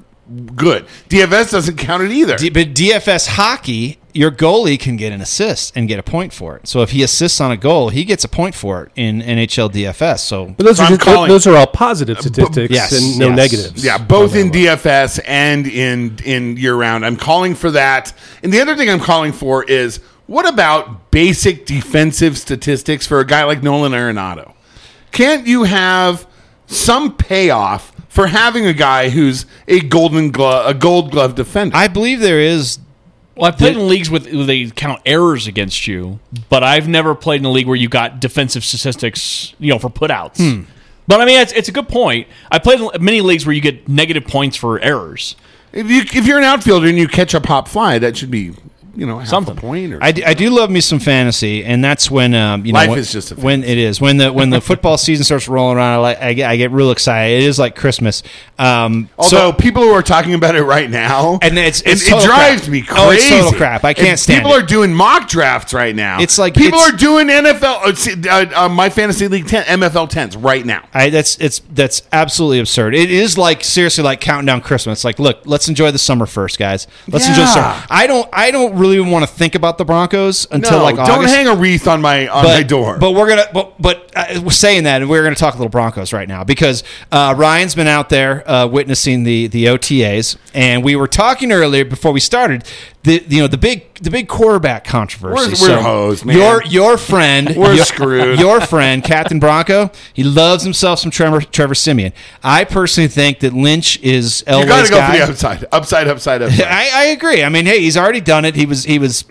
[SPEAKER 4] good. DFS doesn't count it either.
[SPEAKER 2] D- but DFS hockey, your goalie can get an assist and get a point for it. So if he assists on a goal, he gets a point for it in NHL DFS. So
[SPEAKER 1] But those are
[SPEAKER 4] I'm
[SPEAKER 1] just,
[SPEAKER 4] calling-
[SPEAKER 1] those are all positive statistics
[SPEAKER 2] yes,
[SPEAKER 1] and no
[SPEAKER 2] yes.
[SPEAKER 1] negatives.
[SPEAKER 4] Yeah, both in DFS and in in year round. I'm calling for that. And the other thing I'm calling for is what about basic defensive statistics for a guy like Nolan Arenado? Can't you have some payoff for having a guy who's a golden glove, a gold glove defender?
[SPEAKER 2] I believe there is.
[SPEAKER 3] Well, I've played in leagues with where they count errors against you, but I've never played in a league where you got defensive statistics, you know, for putouts.
[SPEAKER 2] Hmm.
[SPEAKER 3] But I mean, it's, it's a good point. I played in many leagues where you get negative points for errors.
[SPEAKER 4] if you if you're an outfielder and you catch a pop fly, that should be you know half
[SPEAKER 3] Something.
[SPEAKER 4] a point or
[SPEAKER 2] I do, I do love me some fantasy, and that's when um, you know
[SPEAKER 4] Life
[SPEAKER 2] when,
[SPEAKER 4] is just a
[SPEAKER 2] when it is when the when the football season starts rolling around. I, like, I get I get real excited. It is like Christmas. Um,
[SPEAKER 4] Although
[SPEAKER 2] so-
[SPEAKER 4] people who are talking about it right now,
[SPEAKER 2] And it's- it's
[SPEAKER 4] it
[SPEAKER 2] total
[SPEAKER 4] drives
[SPEAKER 2] crap.
[SPEAKER 4] me crazy.
[SPEAKER 2] Oh, it's total crap. I can't
[SPEAKER 4] And
[SPEAKER 2] stand
[SPEAKER 4] People
[SPEAKER 2] it.
[SPEAKER 4] are doing mock drafts right now.
[SPEAKER 2] It's like-
[SPEAKER 4] people
[SPEAKER 2] it's-
[SPEAKER 4] are doing NFL, uh, uh, uh, my fantasy league 10, MFL tens right now.
[SPEAKER 2] I, that's it's that's absolutely absurd. It is like seriously like counting down Christmas. Like, look, let's enjoy the summer first, guys. Let's enjoy the summer. I don't I don't really want to think about the Broncos until
[SPEAKER 4] no,
[SPEAKER 2] like
[SPEAKER 4] don't hang a wreath on my on my door.
[SPEAKER 2] But we're gonna, but but uh, we're saying that, and we're gonna talk a little Broncos right now because uh, Ryan's been out there uh, witnessing the the OTAs, and we were talking earlier before we started. The you know the big the big quarterback controversy.
[SPEAKER 4] We're- we're hosed, man.
[SPEAKER 2] Your your friend, *laughs*
[SPEAKER 4] We're
[SPEAKER 2] your,
[SPEAKER 4] screwed.
[SPEAKER 2] Your friend, Captain Bronco, he loves himself some Trevor Trevor Siemian. I personally think that Lynch is Elway's
[SPEAKER 4] you got to go
[SPEAKER 2] guy.
[SPEAKER 4] for the upside, upside, upside, *laughs* upside.
[SPEAKER 2] I, I agree. I mean, hey, he's already done it. He was he was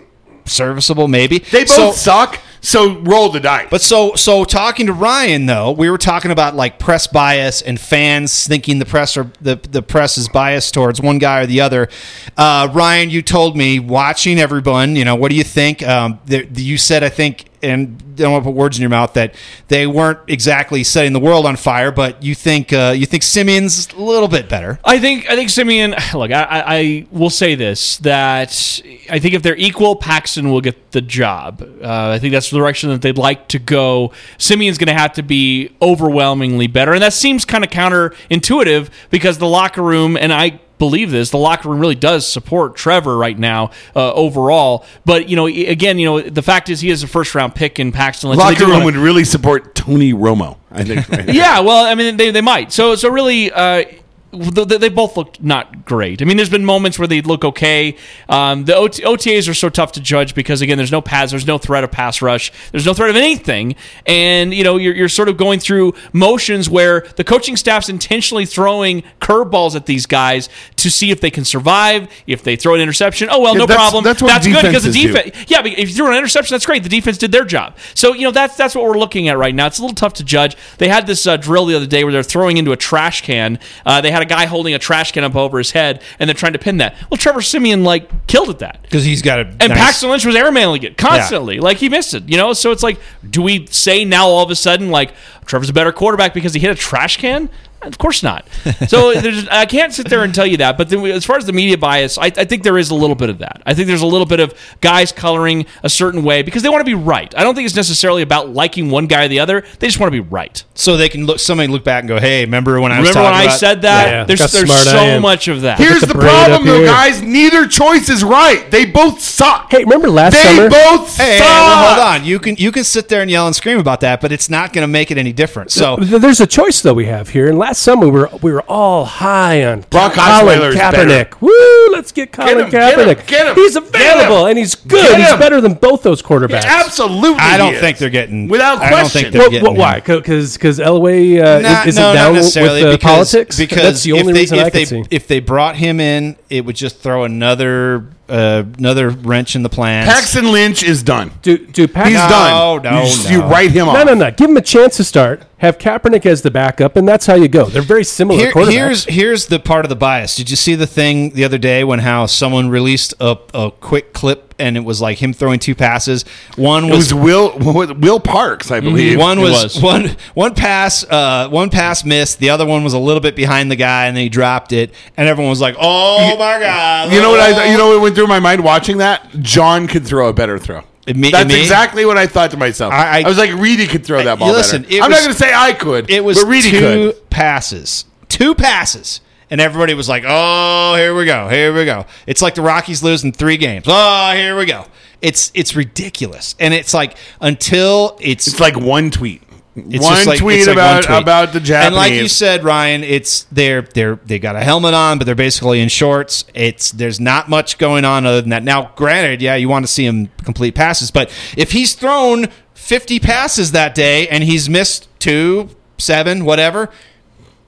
[SPEAKER 2] serviceable, maybe.
[SPEAKER 4] they both
[SPEAKER 2] So-
[SPEAKER 4] suck. So roll the dice.
[SPEAKER 2] but so so talking to Ryan though, we were talking about like press bias and fans thinking the press or the the press is biased towards one guy or the other. Uh, Ryan, you told me watching everyone, you know, what do you think? Um, the, you said I think, and don't want to put words in your mouth that they weren't exactly setting the world on fire, but you think uh, you think Siemian's a little bit better.
[SPEAKER 3] I think I think Siemian. *sighs* Look, I, I, I will say this that I think if they're equal, Paxton will get the job. Uh, I think that's the direction that they'd like to go. Siemian's going to have to be overwhelmingly better, and that seems kind of counterintuitive because the locker room and I. Believe this, the locker room really does support Trevor right now uh, overall. But you know, again, you know, the fact is he is a first round pick in Paxton. Lynch.
[SPEAKER 4] Locker room
[SPEAKER 3] wanna-
[SPEAKER 4] would really support Tony Romo. I think. Right *laughs*
[SPEAKER 3] yeah, well, I mean, they, they might. So, so really, uh, they both looked not great. I mean, there's been moments where they look okay. Um, the OT- OTAs are so tough to judge because again, there's no pass, there's no threat of pass rush, there's no threat of anything, and you know you're, you're sort of going through motions where the coaching staff's intentionally throwing curveballs at these guys to see if they can survive. If they throw an interception, oh well,
[SPEAKER 4] Yeah,
[SPEAKER 3] no
[SPEAKER 4] that's-
[SPEAKER 3] problem.
[SPEAKER 4] that's what
[SPEAKER 3] good because the
[SPEAKER 4] defenses do.
[SPEAKER 3] defense. Yeah, but if you throw an interception, that's great. The defense did their job. So you know that's that's what we're looking at right now. It's a little tough to judge. They had this uh, drill the other day where they're throwing into a trash can. Uh, they had a guy holding a trash can up over his head, and they're trying to pin that. Well, Trevor Siemian like killed at that.
[SPEAKER 2] because he's got a
[SPEAKER 3] And
[SPEAKER 2] nice-
[SPEAKER 3] Paxton Lynch was airmailing it constantly. Like he missed it, you know? So it's like, do we say now all of a sudden, like, Trevor's a better quarterback because he hit a trash can? Of course not. So *laughs* there's, I can't sit there and tell you that. But then we, as far as the media bias, I, I think there is a little bit of that. I think there's a little bit of guys coloring a certain way because they want to be right. I don't think it's necessarily about liking one guy or the other. They just want to be right.
[SPEAKER 2] so they can look. Somebody look back and go, "Hey, remember when I was
[SPEAKER 3] Remember when
[SPEAKER 2] talking
[SPEAKER 3] I said that?
[SPEAKER 1] Yeah,
[SPEAKER 3] there's there's so much of that.
[SPEAKER 4] Here's
[SPEAKER 1] the
[SPEAKER 4] the, problem,
[SPEAKER 1] up
[SPEAKER 4] though,
[SPEAKER 1] here.
[SPEAKER 4] guys. Neither choice is right. They both suck.
[SPEAKER 1] Hey, remember last
[SPEAKER 4] they
[SPEAKER 1] summer?
[SPEAKER 4] They both
[SPEAKER 2] Hey, hey,
[SPEAKER 4] suck.
[SPEAKER 2] well, hold on. You can you can sit there and yell and scream about that, but it's not going to make it any different. So
[SPEAKER 1] There's a choice though we have here. And last summer we were we were all high on
[SPEAKER 4] Brock
[SPEAKER 1] Colin
[SPEAKER 4] Osweiler is
[SPEAKER 1] Kaepernick. Woo! Let's get Colin
[SPEAKER 4] him, get him,
[SPEAKER 1] Kaepernick.
[SPEAKER 4] get him,
[SPEAKER 1] He's
[SPEAKER 4] get
[SPEAKER 1] available
[SPEAKER 4] him.
[SPEAKER 1] and he's good.
[SPEAKER 4] Get
[SPEAKER 1] He's
[SPEAKER 4] him.
[SPEAKER 1] better than both those quarterbacks.
[SPEAKER 4] Absolutely.
[SPEAKER 2] I don't
[SPEAKER 4] he
[SPEAKER 2] think
[SPEAKER 4] is.
[SPEAKER 2] they're getting
[SPEAKER 4] Without
[SPEAKER 2] I don't
[SPEAKER 4] question.
[SPEAKER 2] think they're
[SPEAKER 1] Well,
[SPEAKER 2] getting
[SPEAKER 1] well, why?
[SPEAKER 2] him.
[SPEAKER 1] Because because Elway uh,
[SPEAKER 2] Nah,
[SPEAKER 1] is, is
[SPEAKER 2] no,
[SPEAKER 1] it
[SPEAKER 2] not
[SPEAKER 1] with
[SPEAKER 2] necessarily
[SPEAKER 1] uh,
[SPEAKER 2] because,
[SPEAKER 1] politics?
[SPEAKER 2] Because
[SPEAKER 1] That's the
[SPEAKER 2] if
[SPEAKER 1] only
[SPEAKER 2] they,
[SPEAKER 1] reason
[SPEAKER 2] if
[SPEAKER 1] I
[SPEAKER 2] they,
[SPEAKER 1] can see.
[SPEAKER 2] If they brought him in, it would just throw another uh, another wrench in the plans.
[SPEAKER 4] Paxton Lynch is done.
[SPEAKER 1] Do do Pack-
[SPEAKER 4] He's
[SPEAKER 2] No,
[SPEAKER 4] done.
[SPEAKER 2] no,
[SPEAKER 4] you, just-
[SPEAKER 2] no.
[SPEAKER 4] you write him
[SPEAKER 1] No,
[SPEAKER 4] off.
[SPEAKER 1] no, no. Give him a chance to start. Have Kaepernick as the backup, and that's how you go. They're very similar
[SPEAKER 2] Here-
[SPEAKER 1] quarterbacks.
[SPEAKER 2] here's here's the part of the bias. Did you see the thing the other day when how someone released a, a quick clip and it was like him throwing two passes? One
[SPEAKER 4] It
[SPEAKER 2] was,
[SPEAKER 4] was Will Will Parks, I believe.
[SPEAKER 2] one was,
[SPEAKER 3] was. *laughs*
[SPEAKER 2] one one pass uh, one pass missed. The other one was a little bit behind the guy and then he dropped it and everyone was like, "Oh my god!"
[SPEAKER 4] You know what I? You know what went through my mind watching that? John could throw a better throw.
[SPEAKER 2] It me-
[SPEAKER 4] That's
[SPEAKER 2] me?
[SPEAKER 4] exactly what I thought to myself.
[SPEAKER 2] I-
[SPEAKER 4] I,
[SPEAKER 2] I-
[SPEAKER 4] was like, Reedy could throw that ball
[SPEAKER 2] listen,
[SPEAKER 4] better. I'm
[SPEAKER 2] was-
[SPEAKER 4] not going to say I could.
[SPEAKER 2] It was
[SPEAKER 4] but Reedy
[SPEAKER 2] two
[SPEAKER 4] could.
[SPEAKER 2] passes. Two passes. And everybody was like, oh, here we go. Here we go. It's like the Rockies losing three games. Oh, here we go. It's it's ridiculous. And it's like until it's,
[SPEAKER 4] It's like one tweet.
[SPEAKER 2] it's
[SPEAKER 4] one
[SPEAKER 2] like-
[SPEAKER 4] tweet
[SPEAKER 2] like
[SPEAKER 4] about
[SPEAKER 2] one tweet.
[SPEAKER 4] about the Japanese.
[SPEAKER 2] And like you said, Ryan, it's they're they're they got a helmet on, but they're basically in shorts. It's there's not much going on other than that. Now, granted, yeah, you want to see him complete passes, but if he's thrown 50 passes that day and he's missed two, seven, whatever,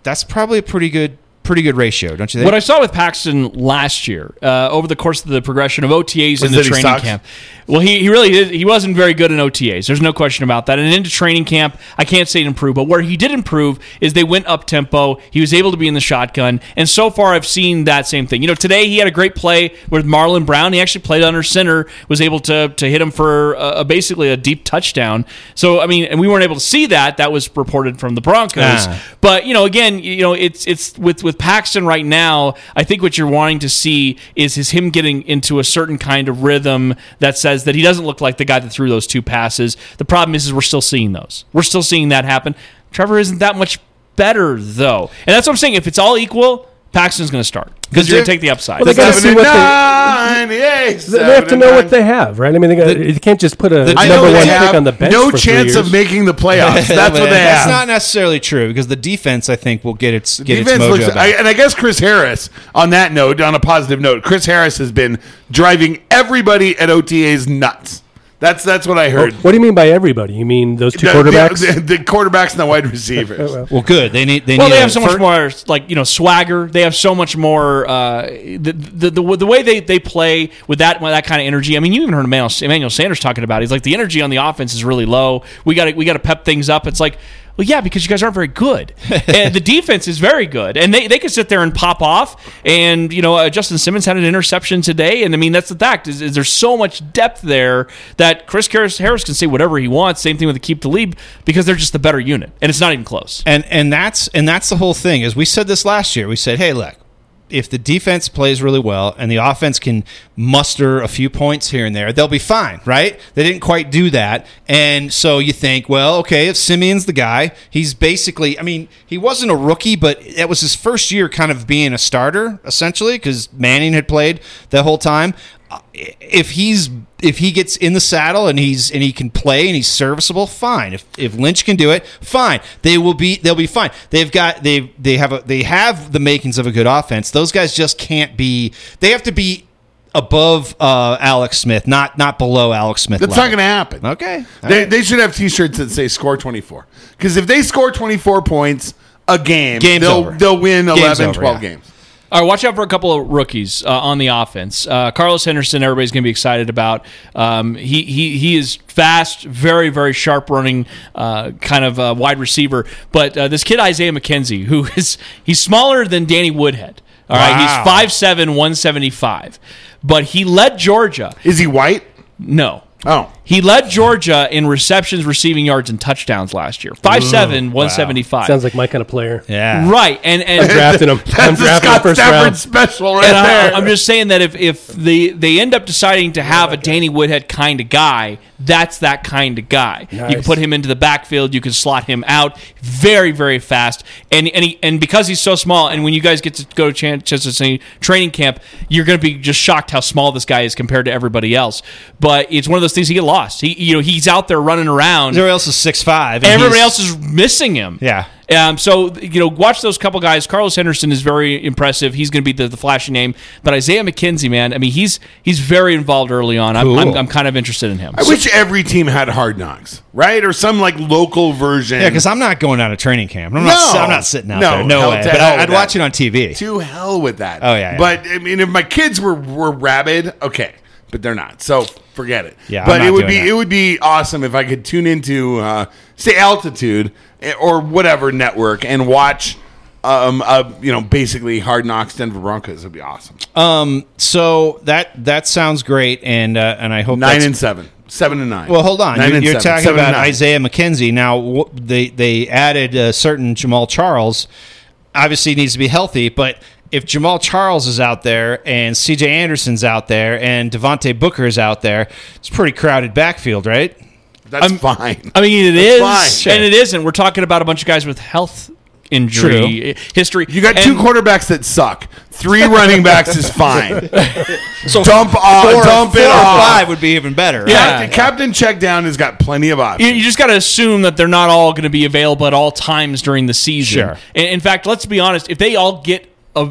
[SPEAKER 2] that's probably a pretty good pretty good ratio, don't you think?
[SPEAKER 3] What I saw with Paxton last year, uh, over the course of the progression of OTAs in the training
[SPEAKER 4] sucks?
[SPEAKER 3] camp, well, he, he really did, he wasn't very good in OTAs. There's no question about that. And into training camp, I can't say it improved, but where he did improve is they went up tempo. He was able to be in the shotgun, and so far I've seen that same thing. You know, today he had a great play with Marlon Brown. He actually played under center, was able to to hit him for a, a- basically a deep touchdown. So I mean, and we weren't able to see that. That was reported from the Broncos.
[SPEAKER 2] Ah.
[SPEAKER 3] But you know, again, you know, it's it's with with Paxton right now. I think what you're wanting to see is his him getting into a certain kind of rhythm that says that he doesn't look like the guy that threw those two passes. The problem is, is we're still seeing those. We're still seeing that happen. Trevor isn't that much better though, and that's what I'm saying. If it's all equal, Paxton's going to start because you're going to take the upside.
[SPEAKER 1] Well, they gotta see what they-
[SPEAKER 4] 79,
[SPEAKER 1] They have to know what they have, right? I mean, they got, you can't just put a
[SPEAKER 2] the-
[SPEAKER 1] number one pick on the bench.
[SPEAKER 4] no
[SPEAKER 1] for three
[SPEAKER 4] chance of making the *laughs* playoffs. That's what they
[SPEAKER 2] That's
[SPEAKER 4] have.
[SPEAKER 2] not necessarily true because the defense, I think, will get its get
[SPEAKER 4] defense
[SPEAKER 2] its mojo
[SPEAKER 4] looks,
[SPEAKER 2] back.
[SPEAKER 4] I, and I guess Chris Harris. On that note, on a positive note, Chris Harris has been driving everybody at OTA's nuts. That's that's what I heard.
[SPEAKER 1] What do you mean by everybody? You mean those two
[SPEAKER 4] The-
[SPEAKER 1] quarterbacks?
[SPEAKER 4] the, the quarterbacks and the wide receivers. *laughs*
[SPEAKER 2] well, good. They need. They
[SPEAKER 3] Well,
[SPEAKER 2] need
[SPEAKER 3] they have so much
[SPEAKER 2] fir-
[SPEAKER 3] more like you know swagger. They have so much more uh, the, the the the way they, they play with that with that kind of energy. I mean, you even heard Emmanuel, Emmanuel Sanders talking about. It. He's like the energy on the offense is really low. We got we got to pep things up. It's like. Well, yeah, because you guys aren't very good, *laughs* and the defense is very good, and they, they can sit there and pop off. And you know, uh, Justin Simmons had an interception today, and I mean that's the fact. Is, is there's so much depth there that Chris Harris, Harris can say whatever he wants. Same thing with the keep the lead because they're just the better unit, and it's not even close.
[SPEAKER 2] and and that's and that's the whole thing. Is we said this last year. We said, hey, look, if the defense plays really well and the offense can muster a few points here and there, they'll be fine, right? They didn't quite do that, and so you think, well, okay, if Siemian's the guy, he's basically. I mean, he wasn't a rookie, but that was his first year, kind of being a starter essentially, because Manning had played the whole time. Uh, if he's if he gets in the saddle and he's and he can play and he's serviceable, fine. If if Lynch can do it, fine. They will be they'll be fine. They've got they they have a, they have the makings of a good offense. Those guys just can't be. They have to be above uh, Alex Smith, not not below Alex Smith.
[SPEAKER 4] That's
[SPEAKER 2] level.
[SPEAKER 4] not going to happen.
[SPEAKER 2] Okay.
[SPEAKER 4] They, they should have T-shirts that say "Score 24" because if they score 24 points a game,
[SPEAKER 2] Game's
[SPEAKER 4] they'll
[SPEAKER 2] over.
[SPEAKER 4] they'll win
[SPEAKER 2] Game's
[SPEAKER 4] 11,
[SPEAKER 2] over,
[SPEAKER 4] 12
[SPEAKER 2] yeah.
[SPEAKER 4] games.
[SPEAKER 3] All right, watch out for a couple of rookies uh, on the offense. Uh, Carlos Henderson, everybody's going to be excited about. Um, he he he is fast, very very sharp running, uh, kind of uh, wide receiver. But uh, this kid Isaiah McKenzie, who *laughs* is he's smaller than Danny Woodhead. All right,
[SPEAKER 2] Wow.
[SPEAKER 3] he's 5'7", 175. But he led Georgia.
[SPEAKER 4] Is he white?
[SPEAKER 3] No.
[SPEAKER 4] Oh,
[SPEAKER 3] He led Georgia in receptions, receiving yards, and touchdowns last year. 5'7", 175.
[SPEAKER 1] Sounds like my kind of player.
[SPEAKER 2] Yeah.
[SPEAKER 3] Right, and and
[SPEAKER 1] Drafting him. I'm *laughs*
[SPEAKER 4] that's a
[SPEAKER 1] drafting him
[SPEAKER 4] Scott
[SPEAKER 1] first
[SPEAKER 4] Stafford
[SPEAKER 1] round.
[SPEAKER 4] special right
[SPEAKER 3] And I,
[SPEAKER 4] there.
[SPEAKER 3] I'm just saying that if if they they end up deciding to have a Danny Woodhead kind of guy, that's that kind of guy. You can
[SPEAKER 1] Nice.
[SPEAKER 3] put him into the backfield, you can slot him out very very fast, and and he, and because he's so small, and when you guys get to go to Chan- Chester State training camp, you're going to be just shocked how small this guy is compared to everybody else. But it's one of those things he get lost. He you know he's out there running around.
[SPEAKER 2] Everybody else is six five.
[SPEAKER 3] Everybody else is missing him.
[SPEAKER 2] Yeah.
[SPEAKER 3] Um, so you know, watch those couple guys. Carlos Henderson is very impressive. He's going to be the, the flashy name. But Isaiah McKenzie, man, I mean, he's he's very involved early on. I'm, I'm, I'm kind of interested in him.
[SPEAKER 4] I wish every team had Hard Knocks, right, or some like local version.
[SPEAKER 2] Yeah, because I'm not going out of training camp. I'm not.
[SPEAKER 4] No.
[SPEAKER 2] I'm not sitting out
[SPEAKER 4] No,
[SPEAKER 2] there. No way. But I, I'd watch
[SPEAKER 4] that.
[SPEAKER 2] it on TV.
[SPEAKER 4] to hell with that.
[SPEAKER 2] Oh, yeah, yeah.
[SPEAKER 4] But I mean, if my kids were were rabid, okay, but they're not. So forget it.
[SPEAKER 2] Yeah,
[SPEAKER 4] but it would be
[SPEAKER 2] that.
[SPEAKER 4] it would be awesome if I could tune into uh, say altitude eh, or whatever network and watch. Um, uh, you know, basically Hard Knocks Denver Broncos would be awesome.
[SPEAKER 2] Um. So that that sounds great, and uh, and I hope
[SPEAKER 4] Nine and seven, seven and nine.
[SPEAKER 2] Well, hold on.
[SPEAKER 4] Nine
[SPEAKER 2] You're, you're
[SPEAKER 4] seven.
[SPEAKER 2] talking about. Isaiah McKenzie. Now, wh- they they added a certain Jamaal Charles. Obviously, needs to be healthy, but if Jamaal Charles is out there and C.J. Anderson's out there and Devontae Booker is out there, it's a pretty crowded backfield, right?
[SPEAKER 4] That's fine.
[SPEAKER 3] I mean, it is,
[SPEAKER 4] fine.
[SPEAKER 3] And it isn't. We're talking about a bunch of guys with health injury eh, history.
[SPEAKER 4] You got
[SPEAKER 3] And-
[SPEAKER 4] two quarterbacks that suck. Three running backs is fine. *laughs*
[SPEAKER 2] So
[SPEAKER 4] Dump off,
[SPEAKER 2] four,
[SPEAKER 4] dump
[SPEAKER 2] four
[SPEAKER 4] it
[SPEAKER 2] or
[SPEAKER 4] off.
[SPEAKER 2] five would be even better. right?
[SPEAKER 3] Yeah.
[SPEAKER 4] Captain, Captain Checkdown has got plenty of
[SPEAKER 3] You,
[SPEAKER 4] options.
[SPEAKER 3] you just got to assume that they're not all going to be available at all times during the season.
[SPEAKER 2] Sure.
[SPEAKER 3] In, in fact, let's be honest. If they all get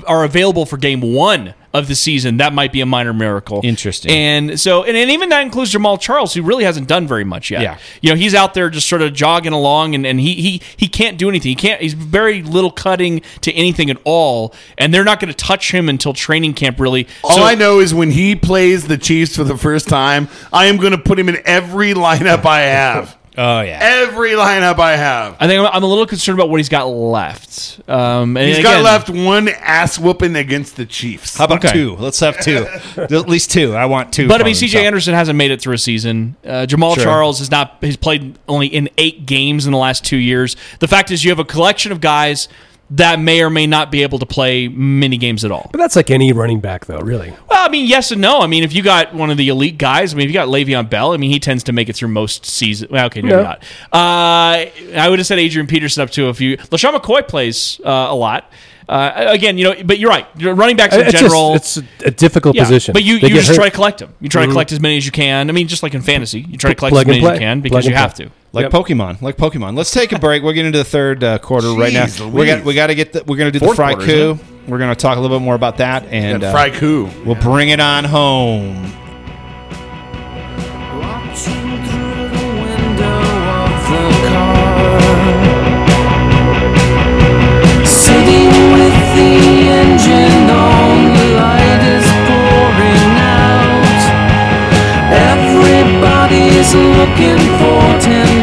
[SPEAKER 3] are available for game one of the season, that might be a minor miracle.
[SPEAKER 2] Interesting.
[SPEAKER 3] And so, and, and even that includes Jamaal Charles, who really hasn't done very much yet.
[SPEAKER 2] Yeah.
[SPEAKER 3] You know, he's out there just sort of jogging along, and, and he he he can't do anything. He can't. He's very little cutting to anything at all, and they're not going to touch him until training camp. Really.
[SPEAKER 4] All
[SPEAKER 3] So-
[SPEAKER 4] I know is when he plays the Chiefs for the first time, I am going to put him in every *laughs* lineup I have.
[SPEAKER 2] Oh yeah.
[SPEAKER 4] every lineup I have.
[SPEAKER 3] I think I'm, I'm a little concerned about what he's got left. Um, and
[SPEAKER 4] He's
[SPEAKER 3] again-
[SPEAKER 4] got left one ass whooping against the Chiefs.
[SPEAKER 2] How about
[SPEAKER 3] Okay.
[SPEAKER 2] two? Let's have two. *laughs* At least two. I want two.
[SPEAKER 3] But I mean, C.J.
[SPEAKER 2] so.
[SPEAKER 3] Anderson hasn't made it through a season. Uh, Jamaal
[SPEAKER 2] Sure.
[SPEAKER 3] Charles has not. He's played only in eight games in the last two years. The fact is, you have a collection of guys that may or may not be able to play many games at all.
[SPEAKER 1] But that's like any running back, though, really.
[SPEAKER 3] Well, I mean, yes and no. I mean, if you got one of the elite guys, I mean, if you got Le'Veon Bell, I mean, he tends to make it through most seasons. Well, okay, not. Uh, I would have said Adrian Peterson up to a few. LeSean McCoy plays uh, a lot. Uh, again, you know, but you're right. Running backs in
[SPEAKER 1] It's
[SPEAKER 3] general.
[SPEAKER 1] just it's a difficult
[SPEAKER 3] Yeah,
[SPEAKER 1] position.
[SPEAKER 3] But you, you just
[SPEAKER 1] hurt. Mm-hmm.
[SPEAKER 3] try to collect them. You try to collect as many as you can. I mean, just like in fantasy, you try to collect
[SPEAKER 1] Plug
[SPEAKER 3] as many as you can because you have to
[SPEAKER 2] like
[SPEAKER 1] yep.
[SPEAKER 2] Pokemon, like Pokemon. Let's take a break. We're getting into the third uh, quarter Jeez right now. We got we got to get the, we're going to do
[SPEAKER 3] Fourth
[SPEAKER 2] the fry
[SPEAKER 3] quarter,
[SPEAKER 2] coup. We're going to talk a little bit more about that and
[SPEAKER 4] that Frei-ku.
[SPEAKER 2] We'll bring it on home.
[SPEAKER 6] looking for 10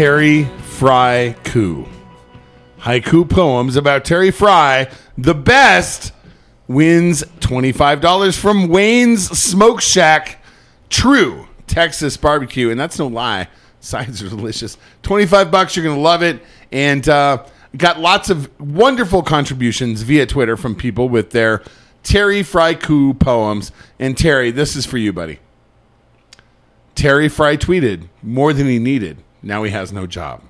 [SPEAKER 4] Terry Frei-ku. Haiku poems about Terry Frei, the best, wins $25 from Wayne's Smoke Shack. True Texas barbecue. And that's no lie. Sides are delicious. 25 bucks, you're going to love it. And uh, Got lots of wonderful contributions via Twitter from people with their Terry Frei-ku poems. And Terry, this is for you, buddy. Terry Frei tweeted more than he needed. Now he has no job.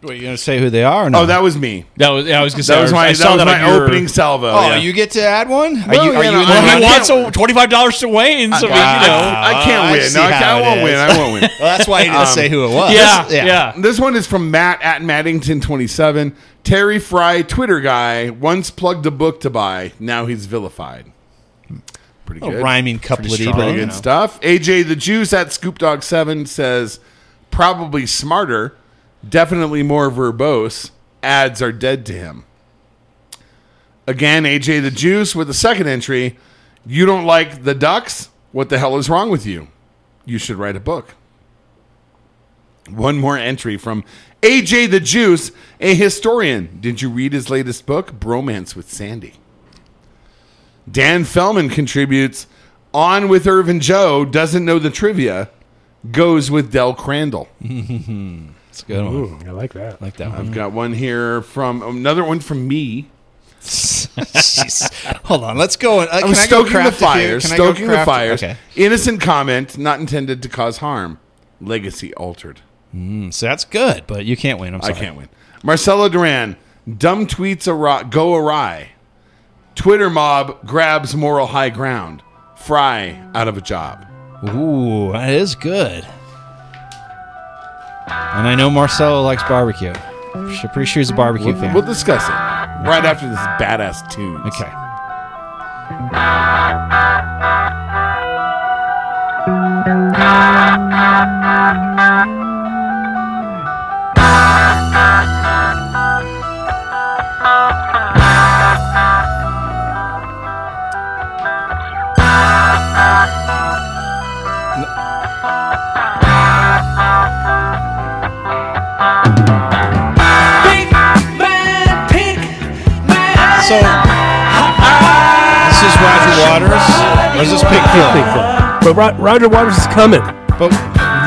[SPEAKER 2] Wait, you going to say who they are? Or no?
[SPEAKER 4] Oh, that was me.
[SPEAKER 3] That was yeah, I was gonna say
[SPEAKER 4] That was
[SPEAKER 3] I
[SPEAKER 4] my,
[SPEAKER 3] saw
[SPEAKER 4] that was
[SPEAKER 3] on
[SPEAKER 4] my
[SPEAKER 3] your-
[SPEAKER 4] opening salvo.
[SPEAKER 2] Oh,
[SPEAKER 4] yeah.
[SPEAKER 2] you get to add one? Are
[SPEAKER 4] Well,
[SPEAKER 2] you? Are
[SPEAKER 4] yeah,
[SPEAKER 2] you in
[SPEAKER 3] Well, he
[SPEAKER 4] I
[SPEAKER 2] running?
[SPEAKER 3] wants a twenty five dollars to Wayne. So I
[SPEAKER 4] I,
[SPEAKER 3] you know,
[SPEAKER 4] I can't
[SPEAKER 2] I
[SPEAKER 4] win.
[SPEAKER 2] see
[SPEAKER 4] No, I,
[SPEAKER 2] how
[SPEAKER 4] I
[SPEAKER 2] it
[SPEAKER 4] won't
[SPEAKER 2] is.
[SPEAKER 4] win. I won't win. *laughs*
[SPEAKER 2] Well, that's why he didn't
[SPEAKER 4] Um,
[SPEAKER 2] say who it was.
[SPEAKER 3] yeah, yeah,
[SPEAKER 4] This one is from Matt at Maddington27. Terry Frei, Twitter guy, once plugged a book to buy. Now he's vilified. Pretty
[SPEAKER 2] A
[SPEAKER 4] good.
[SPEAKER 2] rhyming couplet.
[SPEAKER 4] Pretty good stuff. AJ the Juice at ScoopDog7 says, probably smarter, definitely more verbose. Ads are dead to him. Again, AJ the Juice with the second entry. You don't like the Ducks? What the hell is wrong with you? You should write a book. One more entry from AJ the Juice, a historian. Did you read his latest book, Bromance with Sandy? Dan Fellman contributes On with Irvin Joe, doesn't know the trivia, goes with Del Crandall. *laughs*
[SPEAKER 2] It's a good one.
[SPEAKER 1] Ooh, I like that.
[SPEAKER 2] like that one.
[SPEAKER 4] I've got one here from another one from me. *laughs*
[SPEAKER 2] Jeez. Hold on. Let's go. Uh,
[SPEAKER 4] I
[SPEAKER 2] can
[SPEAKER 4] was
[SPEAKER 2] I go
[SPEAKER 4] stoking the
[SPEAKER 2] craft here?
[SPEAKER 4] fires,
[SPEAKER 2] Can I go
[SPEAKER 4] stoking the
[SPEAKER 2] craft it?
[SPEAKER 4] fires.
[SPEAKER 2] Okay.
[SPEAKER 4] Innocent comment, not intended to cause harm. Legacy altered.
[SPEAKER 2] So that's good, but you can't win. I'm
[SPEAKER 4] I can't win. Marcelo Duran, dumb tweets awry, go awry. Twitter mob grabs moral high ground. Frei out of a job.
[SPEAKER 2] Ooh, that is good. And I know Marcelo likes barbecue. Sh- Pretty sure he's a barbecue
[SPEAKER 4] We'll,
[SPEAKER 2] fan.
[SPEAKER 4] we'll discuss it right after this badass tune.
[SPEAKER 2] okay.
[SPEAKER 6] Pink man.
[SPEAKER 2] So this is Roger Waters. Or is this Pink Floyd?
[SPEAKER 1] But Ro- Roger Waters is coming
[SPEAKER 2] But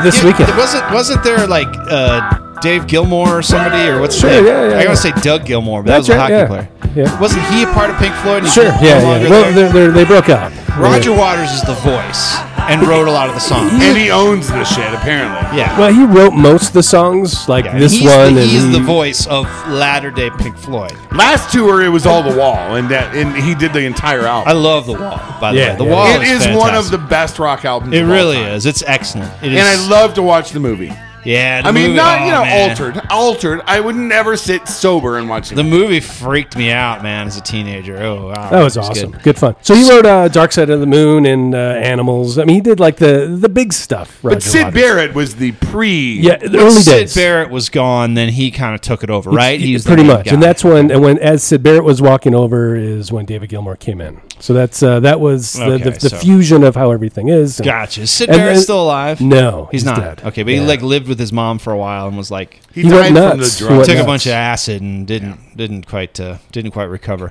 [SPEAKER 1] this
[SPEAKER 2] Yeah,
[SPEAKER 1] weekend.
[SPEAKER 2] Wasn't wasn't there like uh, Dave Gilmour or somebody or what's
[SPEAKER 1] Sure,
[SPEAKER 2] his name?
[SPEAKER 1] yeah, yeah,
[SPEAKER 2] I
[SPEAKER 1] yeah.
[SPEAKER 2] gotta say Doug Gilmour, but
[SPEAKER 1] That's
[SPEAKER 2] that was a hockey
[SPEAKER 1] yeah.
[SPEAKER 2] player.
[SPEAKER 1] Yeah.
[SPEAKER 2] Wasn't he a part of Pink Floyd? and he's
[SPEAKER 1] Sure,
[SPEAKER 2] no
[SPEAKER 1] yeah,
[SPEAKER 2] longer
[SPEAKER 1] yeah. Well,
[SPEAKER 2] there?
[SPEAKER 1] they're, they're, they broke up.
[SPEAKER 2] Roger Waters is the voice and wrote a lot of the songs.
[SPEAKER 4] And he owns this shit, apparently.
[SPEAKER 2] Yeah.
[SPEAKER 1] Well, he wrote most of the songs, like
[SPEAKER 2] Yeah,
[SPEAKER 1] this
[SPEAKER 2] he's
[SPEAKER 1] one.
[SPEAKER 2] The,
[SPEAKER 1] and
[SPEAKER 2] he's
[SPEAKER 1] he-
[SPEAKER 2] the voice of latter day Pink Floyd.
[SPEAKER 4] Last tour, it was all the wall, and that, and he did the entire album.
[SPEAKER 2] I
[SPEAKER 4] album.
[SPEAKER 2] love the Wall. By the
[SPEAKER 1] Yeah,
[SPEAKER 2] way, the
[SPEAKER 1] yeah.
[SPEAKER 2] Wall
[SPEAKER 4] it is
[SPEAKER 2] is
[SPEAKER 4] one of the
[SPEAKER 2] fantastic.
[SPEAKER 4] best rock albums.
[SPEAKER 2] It
[SPEAKER 4] of all
[SPEAKER 2] really
[SPEAKER 4] time.
[SPEAKER 2] is. It's excellent. It is,
[SPEAKER 4] And I love to watch the movie.
[SPEAKER 2] Yeah, the
[SPEAKER 4] I mean,
[SPEAKER 2] movie-
[SPEAKER 4] not
[SPEAKER 2] oh,
[SPEAKER 4] you know
[SPEAKER 2] man.
[SPEAKER 4] altered, altered. I would never sit sober and watch the,
[SPEAKER 2] The movie freaked me out, man, as a teenager. Oh, wow.
[SPEAKER 1] That was
[SPEAKER 2] It
[SPEAKER 1] awesome.
[SPEAKER 2] good.
[SPEAKER 1] Good. fun. So he wrote uh, Dark Side of the Moon and uh, Animals. I mean, he did like the the big stuff. Roger
[SPEAKER 4] But Syd
[SPEAKER 1] Waters.
[SPEAKER 4] Barrett was the pre.
[SPEAKER 1] Yeah, the
[SPEAKER 2] When
[SPEAKER 1] early
[SPEAKER 2] Syd
[SPEAKER 1] days.
[SPEAKER 2] Barrett was gone, then he kind of took it over, right? He was
[SPEAKER 1] pretty
[SPEAKER 2] main
[SPEAKER 1] much,
[SPEAKER 2] guy.
[SPEAKER 1] and that's when and when as Syd Barrett was walking over is when David Gilmour came in. So that's uh, that was the,
[SPEAKER 2] Okay,
[SPEAKER 1] the, the
[SPEAKER 2] so-
[SPEAKER 1] fusion of how everything is. and-
[SPEAKER 2] Gotcha. Is Syd
[SPEAKER 1] And
[SPEAKER 2] Barrett
[SPEAKER 1] then-
[SPEAKER 2] still alive?
[SPEAKER 1] No,
[SPEAKER 2] he's,
[SPEAKER 1] he's
[SPEAKER 2] not.
[SPEAKER 1] dead.
[SPEAKER 2] Okay, but
[SPEAKER 1] Yeah.
[SPEAKER 2] he like lived with his mom for a while and was like
[SPEAKER 4] he,
[SPEAKER 1] He
[SPEAKER 4] died
[SPEAKER 1] went
[SPEAKER 4] from the
[SPEAKER 1] nuts. He
[SPEAKER 4] drugs.
[SPEAKER 1] went
[SPEAKER 2] took a
[SPEAKER 1] nuts.
[SPEAKER 2] bunch of acid and didn't didn't quite uh, didn't quite recover.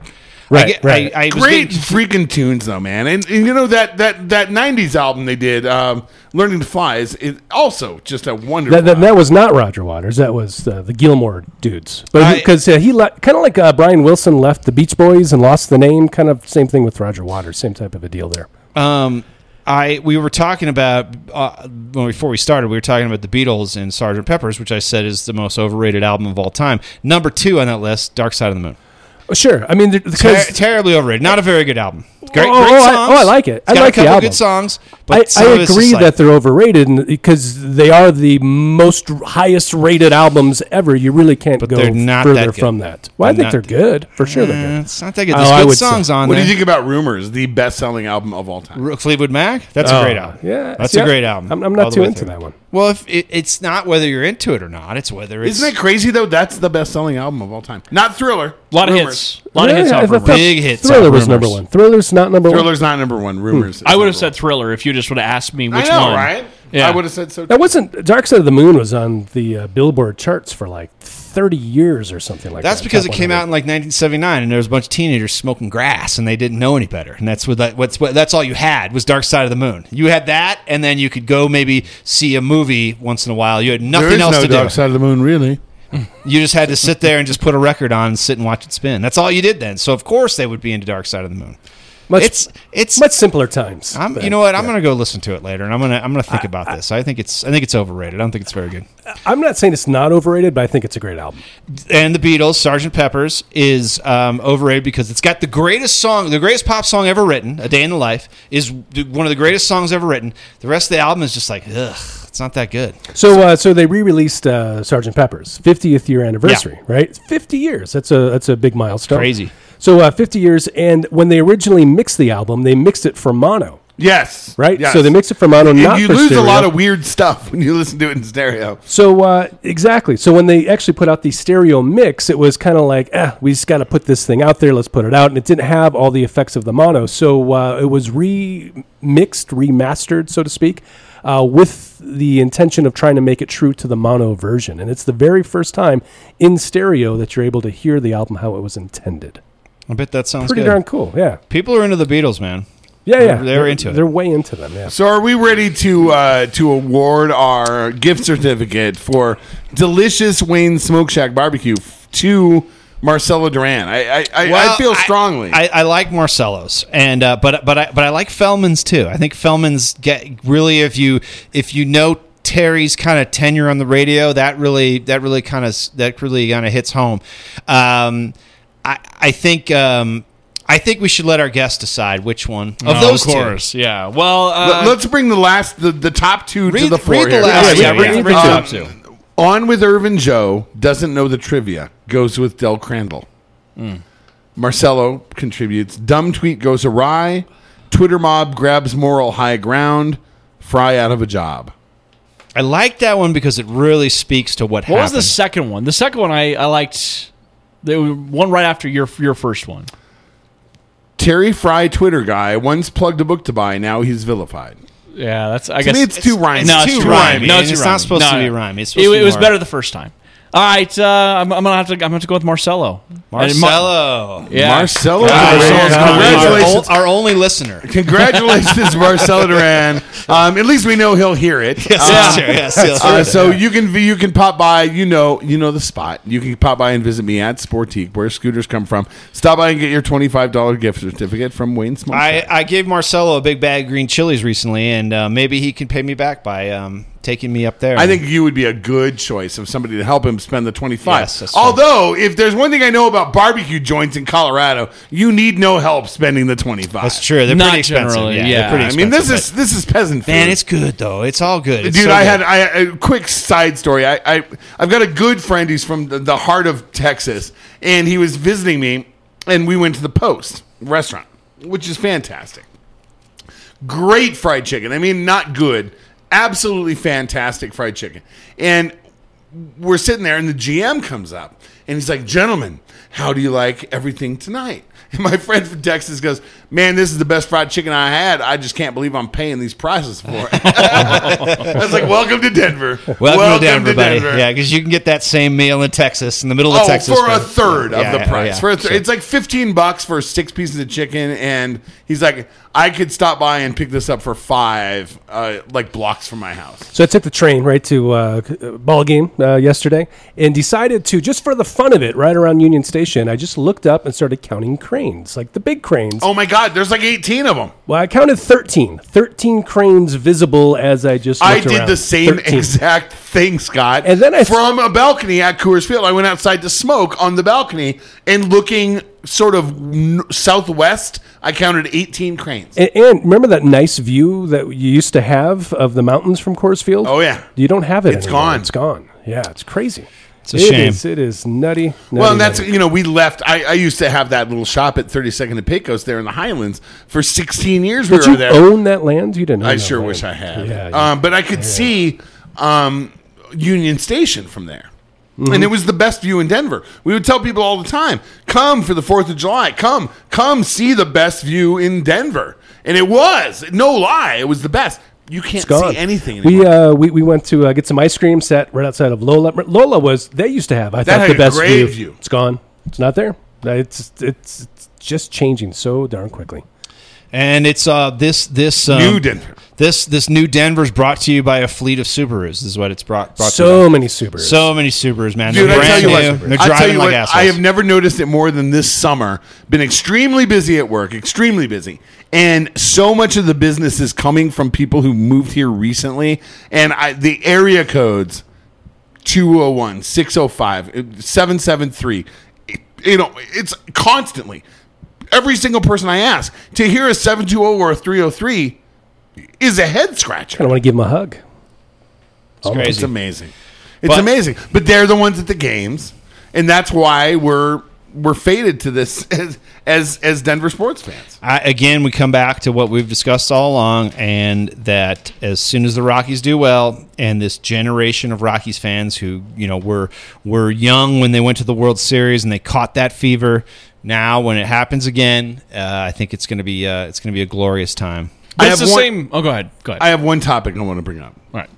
[SPEAKER 1] Right,
[SPEAKER 2] I, get-
[SPEAKER 1] right.
[SPEAKER 2] I, I was
[SPEAKER 4] Great
[SPEAKER 2] getting-
[SPEAKER 4] freaking tunes though, man. And, and you know that that that '90s album they did, um, "Learning to Fly," is, is also just a wonderful.
[SPEAKER 1] That, that, that was not Roger Waters. That was uh, the Gilmour dudes. But because uh, he le- kind of like uh, Brian Wilson left the Beach Boys and lost the name. Kind of same thing with Roger Waters. Same type of a deal there.
[SPEAKER 2] Um, I we were talking about uh, well, before we started. We were talking about the Beatles and Sgt. Pepper's, which I said is the most overrated album of all time. Number two on that list, Dark Side of the Moon.
[SPEAKER 1] Sure. I mean,
[SPEAKER 2] Ter- terribly overrated. Not a very good album. Great,
[SPEAKER 1] Oh,
[SPEAKER 2] great
[SPEAKER 1] oh, I- oh, I like it. I
[SPEAKER 2] got
[SPEAKER 1] like
[SPEAKER 2] a
[SPEAKER 1] the album.
[SPEAKER 2] good songs, but
[SPEAKER 1] I, I
[SPEAKER 2] of it's
[SPEAKER 1] agree
[SPEAKER 2] like-
[SPEAKER 1] that they're overrated because they are the most highest rated albums ever. You really can't
[SPEAKER 2] But
[SPEAKER 1] go
[SPEAKER 2] not
[SPEAKER 1] further
[SPEAKER 2] that
[SPEAKER 1] from that. Well, I
[SPEAKER 2] They're
[SPEAKER 1] think they're good for sure. They're good.
[SPEAKER 2] it's not that good.
[SPEAKER 1] Oh,
[SPEAKER 2] There's
[SPEAKER 1] I
[SPEAKER 2] good
[SPEAKER 1] would say-
[SPEAKER 2] songs on
[SPEAKER 4] What do you think about "Rumors"? The best-selling album of all time.
[SPEAKER 2] R- Fleetwood Mac? That's a
[SPEAKER 1] Oh,
[SPEAKER 2] great album.
[SPEAKER 1] Yeah,
[SPEAKER 2] That's
[SPEAKER 1] see,
[SPEAKER 2] a
[SPEAKER 1] I-
[SPEAKER 2] great album.
[SPEAKER 1] I'm, I'm not too into
[SPEAKER 2] through.
[SPEAKER 1] that one.
[SPEAKER 2] Well, if it, it's not whether you're into it or not, it's whether it's
[SPEAKER 4] Isn't it crazy though? That's the best-selling album of all time. Not Thriller.
[SPEAKER 3] A lot of
[SPEAKER 4] Rumors.
[SPEAKER 3] hits. A lot of hits
[SPEAKER 1] Yeah,
[SPEAKER 3] off
[SPEAKER 1] I.
[SPEAKER 2] Big hits
[SPEAKER 1] Thriller
[SPEAKER 2] off
[SPEAKER 1] was number one. Thriller's not number one.
[SPEAKER 4] Thriller's not number one. Rumors. is
[SPEAKER 3] I would have said Thriller if you just would have asked me which
[SPEAKER 4] I know,
[SPEAKER 3] one.
[SPEAKER 4] right?
[SPEAKER 3] Yeah.
[SPEAKER 4] I would have said so.
[SPEAKER 1] That wasn't Dark Side of the Moon was on the uh, Billboard charts for like 30 years or something like
[SPEAKER 2] That's
[SPEAKER 1] that.
[SPEAKER 2] That's
[SPEAKER 1] because
[SPEAKER 2] it came out in like 1979, and there was a bunch of teenagers smoking grass, and they didn't know any better. And that's what that, what's what that's all you had was Dark Side of the Moon. You had that, and then you could go maybe see a movie once in a while. You had nothing
[SPEAKER 4] is
[SPEAKER 2] else
[SPEAKER 4] no
[SPEAKER 2] to
[SPEAKER 4] Dark
[SPEAKER 2] do.
[SPEAKER 4] Dark Side of the Moon, really.
[SPEAKER 2] You just had to sit there and just put a record on and sit and watch it spin. That's all you did then. So of course they would be into Dark Side of the Moon.
[SPEAKER 1] Much,
[SPEAKER 2] it's it's
[SPEAKER 1] much simpler times.
[SPEAKER 2] I'm,
[SPEAKER 1] But,
[SPEAKER 2] you know what? I'm
[SPEAKER 1] yeah.
[SPEAKER 2] gonna go listen to it later, and I'm gonna I'm gonna think about this. I think it's I think it's overrated. I don't think it's very good.
[SPEAKER 1] I'm not saying it's not overrated, but I think it's a great album.
[SPEAKER 2] And the Beatles, Sergeant Pepper's, is um, overrated because it's got the greatest song, the greatest pop song ever written. A Day in the Life is one of the greatest songs ever written. The rest of the album is just like, ugh, it's not that good.
[SPEAKER 1] So, uh, so they re-released uh, Sergeant Pepper's 50th year anniversary, right? 50 years. That's a that's a big milestone.
[SPEAKER 2] Crazy.
[SPEAKER 1] So, uh, 50 years, and when they originally mixed the album, they mixed it for mono,
[SPEAKER 4] Yes.
[SPEAKER 1] right?
[SPEAKER 4] Yes.
[SPEAKER 1] So they mixed it for mono,
[SPEAKER 4] And
[SPEAKER 1] not
[SPEAKER 4] you
[SPEAKER 1] for
[SPEAKER 4] lose
[SPEAKER 1] stereo.
[SPEAKER 4] a lot of weird stuff when you listen to it in stereo.
[SPEAKER 1] So uh, exactly. So when they actually put out the stereo mix, it was kind of like, eh, we just got to put this thing out there. Let's put it out, and it didn't have all the effects of the mono. So uh, it was remixed, remastered, so to speak, uh, with the intention of trying to make it true to the mono version. And it's the very first time in stereo that you're able to hear the album how it was intended.
[SPEAKER 2] I bet that sounds
[SPEAKER 1] Pretty
[SPEAKER 2] good.
[SPEAKER 1] darn cool. Yeah.
[SPEAKER 2] People are into the Beatles, man.
[SPEAKER 1] Yeah, yeah.
[SPEAKER 2] They're- they're into it.
[SPEAKER 1] They're way into them. Yeah.
[SPEAKER 4] So, are we ready to uh, to award our gift certificate for delicious Wayne Smoke Shack barbecue f- to Marcelo Duran? I I, I, I feel strongly.
[SPEAKER 2] I, I like Marcelo's, and uh, but but I but I like Fellman's too. I think Fellman's get really if you if you know Terry's kind of tenure on the radio, that really that really kind of that really kind of hits home. Um, I I think. Um, I think we should let our guests decide which one of
[SPEAKER 3] Oh,
[SPEAKER 2] those
[SPEAKER 3] of course, yeah. Well, uh,
[SPEAKER 4] Let, us bring the last the, the top two to the floor
[SPEAKER 2] read the
[SPEAKER 4] here.
[SPEAKER 2] last
[SPEAKER 3] yeah,
[SPEAKER 2] two,
[SPEAKER 3] read-
[SPEAKER 2] yeah.
[SPEAKER 3] read the
[SPEAKER 4] Um,
[SPEAKER 3] top two.
[SPEAKER 4] On with Irvin Joe doesn't know the trivia goes with Del Crandall.
[SPEAKER 2] Hmm.
[SPEAKER 4] Marcelo contributes. Dumb tweet goes awry. Twitter mob grabs moral high ground. Frei out of a job.
[SPEAKER 2] I like that one because it really speaks to what,
[SPEAKER 3] what was the second one? The second one I, I liked. The one right after your your first one.
[SPEAKER 4] Terry Frei Twitter guy once plugged a book to buy. Now he's vilified.
[SPEAKER 3] Yeah, that's. I
[SPEAKER 4] To
[SPEAKER 3] guess
[SPEAKER 4] me, it's too rhymey.
[SPEAKER 3] No,
[SPEAKER 2] It's
[SPEAKER 3] it's
[SPEAKER 2] too
[SPEAKER 3] too
[SPEAKER 2] rhymey,
[SPEAKER 3] rhymey. No,
[SPEAKER 2] and
[SPEAKER 3] it's,
[SPEAKER 2] it's
[SPEAKER 3] too
[SPEAKER 2] not
[SPEAKER 3] rhymey.
[SPEAKER 2] supposed to be
[SPEAKER 3] no.
[SPEAKER 2] rhymey. It's
[SPEAKER 3] It,
[SPEAKER 2] to be
[SPEAKER 3] it was
[SPEAKER 2] more-
[SPEAKER 3] better the first time. All right, uh, I'm, I'm gonna have to. I'm gonna have to go with Marcelo. And Mar-
[SPEAKER 2] Marcello.
[SPEAKER 3] yeah,
[SPEAKER 4] Marcelo
[SPEAKER 3] Yeah,
[SPEAKER 4] Duran.
[SPEAKER 3] Marcelo's
[SPEAKER 2] Our,
[SPEAKER 4] Congratulations.
[SPEAKER 2] our only listener.
[SPEAKER 4] Congratulations, *laughs* Marcelo Duran. Um, at least we know he'll hear it.
[SPEAKER 2] Yes,
[SPEAKER 4] Uh,
[SPEAKER 2] that's true. Yes, yes,
[SPEAKER 4] Uh,
[SPEAKER 2] yes.
[SPEAKER 4] so you can you can pop by. You know you know the spot. You can pop by and visit me at Sportique, where scooters come from. Stop by and get your twenty five dollar gift certificate from Wayne Smoke.
[SPEAKER 2] I, I gave Marcelo a big bag of green chilies recently, and uh, maybe he can pay me back by um, taking me up there.
[SPEAKER 4] I think you would be a good choice of somebody to help him spend the twenty five.
[SPEAKER 2] Yes, that's true.
[SPEAKER 4] Although, if there's one thing I know about barbecue joints in Colorado, you need no help spending the twenty five.
[SPEAKER 2] that's true. They're
[SPEAKER 3] Not
[SPEAKER 2] pretty expensive.
[SPEAKER 3] generally,
[SPEAKER 2] yeah,
[SPEAKER 3] yeah.
[SPEAKER 2] they're pretty
[SPEAKER 4] I
[SPEAKER 2] expensive.
[SPEAKER 4] mean, this is this is peasant food.
[SPEAKER 2] man, it's good though. It's all good, It's
[SPEAKER 4] Dude,
[SPEAKER 2] so
[SPEAKER 4] I
[SPEAKER 2] good.
[SPEAKER 4] had I, a quick side story. I, I I've got a good friend who's from the, the heart of Texas, and he was visiting me, and we went to the Post restaurant, which is fantastic. Great fried chicken. I mean, not good, absolutely fantastic fried chicken. And we're sitting there, and the GM comes up, and he's like, "Gentlemen, how do you like everything tonight?" *laughs* And my friend from Texas goes, "Man, this is the best fried chicken I had. I just can't believe I'm paying these prices for it." *laughs* I was like, "Welcome to Denver.
[SPEAKER 2] Welcome, to Denver, buddy. Yeah, because you can get that same meal in Texas, in the middle of
[SPEAKER 4] Oh,
[SPEAKER 2] Texas,
[SPEAKER 4] for a third of
[SPEAKER 2] Yeah,
[SPEAKER 4] the
[SPEAKER 2] yeah,
[SPEAKER 4] price.
[SPEAKER 2] yeah.
[SPEAKER 4] For a thir-
[SPEAKER 2] So-
[SPEAKER 4] it's like fifteen bucks for six pieces of chicken, and he's like, "I could stop by and pick this up for five, uh, like blocks from my house."
[SPEAKER 1] So I took the train right to uh, uh, ball game uh, yesterday and decided to just for the fun of it, right around Union Station, I just looked up and started counting cranes, like the big cranes.
[SPEAKER 4] Oh my God, there's like eighteen of them.
[SPEAKER 1] Well, I counted 13. 13 cranes visible as I just
[SPEAKER 4] I did
[SPEAKER 1] around.
[SPEAKER 4] the same
[SPEAKER 1] 13.
[SPEAKER 4] exact thing, Scott.
[SPEAKER 1] And then I-
[SPEAKER 4] from a balcony at Coors Field, I went outside to smoke on the balcony and looking sort of southwest. I counted eighteen cranes.
[SPEAKER 1] And, and remember that nice view that you used to have of the mountains from Coors Field?
[SPEAKER 4] Oh, yeah.
[SPEAKER 1] You don't have it
[SPEAKER 4] It's
[SPEAKER 1] anymore.
[SPEAKER 4] gone.
[SPEAKER 1] It's gone. Yeah, it's crazy.
[SPEAKER 2] It's a
[SPEAKER 1] It
[SPEAKER 2] shame.
[SPEAKER 1] is- it is nutty. nutty
[SPEAKER 4] Well, and that's
[SPEAKER 1] nutty.
[SPEAKER 4] you know we left. I, I used to have that little shop at 32nd and Pecos there in the Highlands for 16 years. We
[SPEAKER 1] Did
[SPEAKER 4] were
[SPEAKER 1] you
[SPEAKER 4] there.
[SPEAKER 1] own that land? You didn't. Own
[SPEAKER 4] I
[SPEAKER 1] that
[SPEAKER 4] sure
[SPEAKER 1] land.
[SPEAKER 4] wish I had.
[SPEAKER 1] Yeah, you-
[SPEAKER 4] um, but I could see um, Union Station from there.
[SPEAKER 1] Mm-hmm.
[SPEAKER 4] And it was the best view in Denver. We would tell people all the time, "Come for the Fourth of July. Come, come see the best view in Denver." And it was no lie. It was the best. You can't see anything anymore.
[SPEAKER 1] We uh, we, we went to uh, get some ice cream. Sat right outside of Lola. Lola was they used to have. I
[SPEAKER 4] That
[SPEAKER 1] thought
[SPEAKER 4] had
[SPEAKER 1] the
[SPEAKER 4] a
[SPEAKER 1] best
[SPEAKER 4] great
[SPEAKER 1] view.
[SPEAKER 4] view.
[SPEAKER 1] It's gone. It's not there. It's it's it's just changing so darn quickly.
[SPEAKER 2] and it's uh, this this um,
[SPEAKER 4] New Denver.
[SPEAKER 2] This this new Denver's brought to you by a fleet of Subarus. This is what it's brought. brought to
[SPEAKER 1] So
[SPEAKER 2] you
[SPEAKER 1] many Subarus.
[SPEAKER 2] so many Subarus, man.
[SPEAKER 4] Dude,
[SPEAKER 2] They're
[SPEAKER 4] I tell you
[SPEAKER 2] new.
[SPEAKER 4] what,
[SPEAKER 2] They're
[SPEAKER 4] I tell
[SPEAKER 2] driving
[SPEAKER 4] you
[SPEAKER 2] like
[SPEAKER 4] what,
[SPEAKER 2] assholes.
[SPEAKER 4] I have never noticed it more than this summer. Been extremely busy at work, extremely busy. And so much of the business is coming from people who moved here recently. And I, the area codes 201, 605, 773, you know, it's constantly. Every single person I ask to hear a 720 or a 303 is a head scratcher.
[SPEAKER 1] kind of want to give him a hug.
[SPEAKER 2] It's crazy.
[SPEAKER 4] It's amazing. It's
[SPEAKER 2] But-
[SPEAKER 4] amazing. But they're the ones at the games, and that's why we're we're fated to this *laughs* as as, as Denver sports fans.
[SPEAKER 2] I, again, we come back to what we've discussed all along, and that as soon as the Rockies do well, and this generation of Rockies fans who you know were were young when they went to the World Series and they caught that fever. Now, when it happens again, uh, I think it's going to be uh, it's going to be a glorious time.
[SPEAKER 4] I
[SPEAKER 3] It's
[SPEAKER 4] have
[SPEAKER 3] the
[SPEAKER 4] one-
[SPEAKER 3] same. Oh, go ahead. Go ahead.
[SPEAKER 4] I have one topic I want to bring up.
[SPEAKER 3] All right.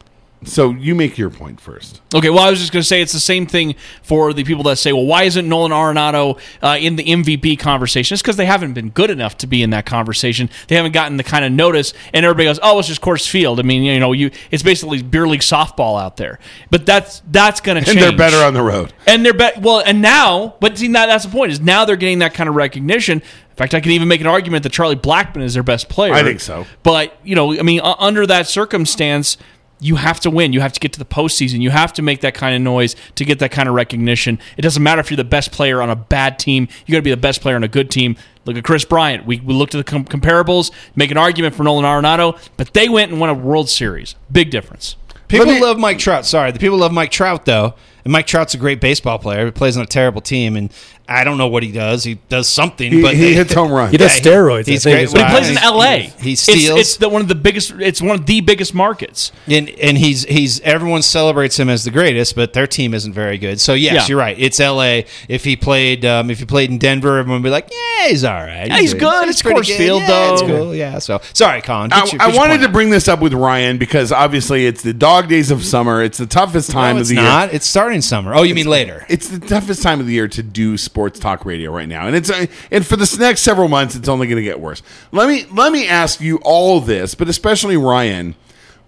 [SPEAKER 4] So you make your point first.
[SPEAKER 3] Okay, well, I was just going to say it's the same thing for the people that say, well, why isn't Nolan Arenado uh, in the MVP conversation? It's because they haven't been good enough to be in that conversation. They haven't gotten the kind of notice, and everybody goes, oh, it's just Coors Field. I mean, you know, you it's basically beer league softball out there. But that's that's going to change.
[SPEAKER 4] And they're better on the road.
[SPEAKER 3] And they're be- well, and now, but see, that, that's the point is now they're getting that kind of recognition. In fact, I can even make an argument that Charlie Blackmon is their best player.
[SPEAKER 4] I think so.
[SPEAKER 3] But you know, I mean, uh, under that circumstance, you have to win. You have to get to the postseason. You have to make that kind of noise to get that kind of recognition. It doesn't matter if you're the best player on a bad team. You got to be the best player on a good team. Look at Kris Bryant. We, we looked at the com- comparables, make an argument for Nolan Arenado, but they went and won a World Series. Big difference.
[SPEAKER 2] People
[SPEAKER 4] me-
[SPEAKER 2] love Mike Trout. Sorry, the people love Mike Trout though, and Mike Trout's a great baseball player. He plays on a terrible team, and I don't know what he does. He does something,
[SPEAKER 4] He,
[SPEAKER 2] but
[SPEAKER 4] he
[SPEAKER 2] they-
[SPEAKER 4] hits home runs.
[SPEAKER 1] He does
[SPEAKER 2] Yeah, he-
[SPEAKER 1] steroids.
[SPEAKER 2] he's great.
[SPEAKER 1] is
[SPEAKER 3] But he plays in L.A.
[SPEAKER 2] he- he
[SPEAKER 3] It's-
[SPEAKER 2] steals.
[SPEAKER 3] It's, the, one of the biggest. It's one of the biggest markets.
[SPEAKER 2] and and he's he's everyone celebrates him as the greatest, but their team isn't very good. So yes,
[SPEAKER 3] Yeah.
[SPEAKER 2] you're right. It's L.A. If he played um, if he played in Denver, everyone would be like, yeah, he's all right.
[SPEAKER 3] Yeah, he's good. It's Coors. Field,
[SPEAKER 2] yeah, It's
[SPEAKER 3] though.
[SPEAKER 2] cool. Yeah. So sorry, Colin.
[SPEAKER 4] I,
[SPEAKER 2] your-
[SPEAKER 4] I wanted to
[SPEAKER 2] out.
[SPEAKER 4] bring this up with Ryan because obviously it's the dog days of summer. It's the toughest time
[SPEAKER 2] No,
[SPEAKER 4] of
[SPEAKER 2] it's
[SPEAKER 4] the year.
[SPEAKER 2] not. It's starting summer. Oh, you mean later?
[SPEAKER 4] It's the toughest time of the year to do sports talk radio right now, and it's uh, and for the next several months, it's only going to get worse. Let me let me ask you all this, but especially Ryan,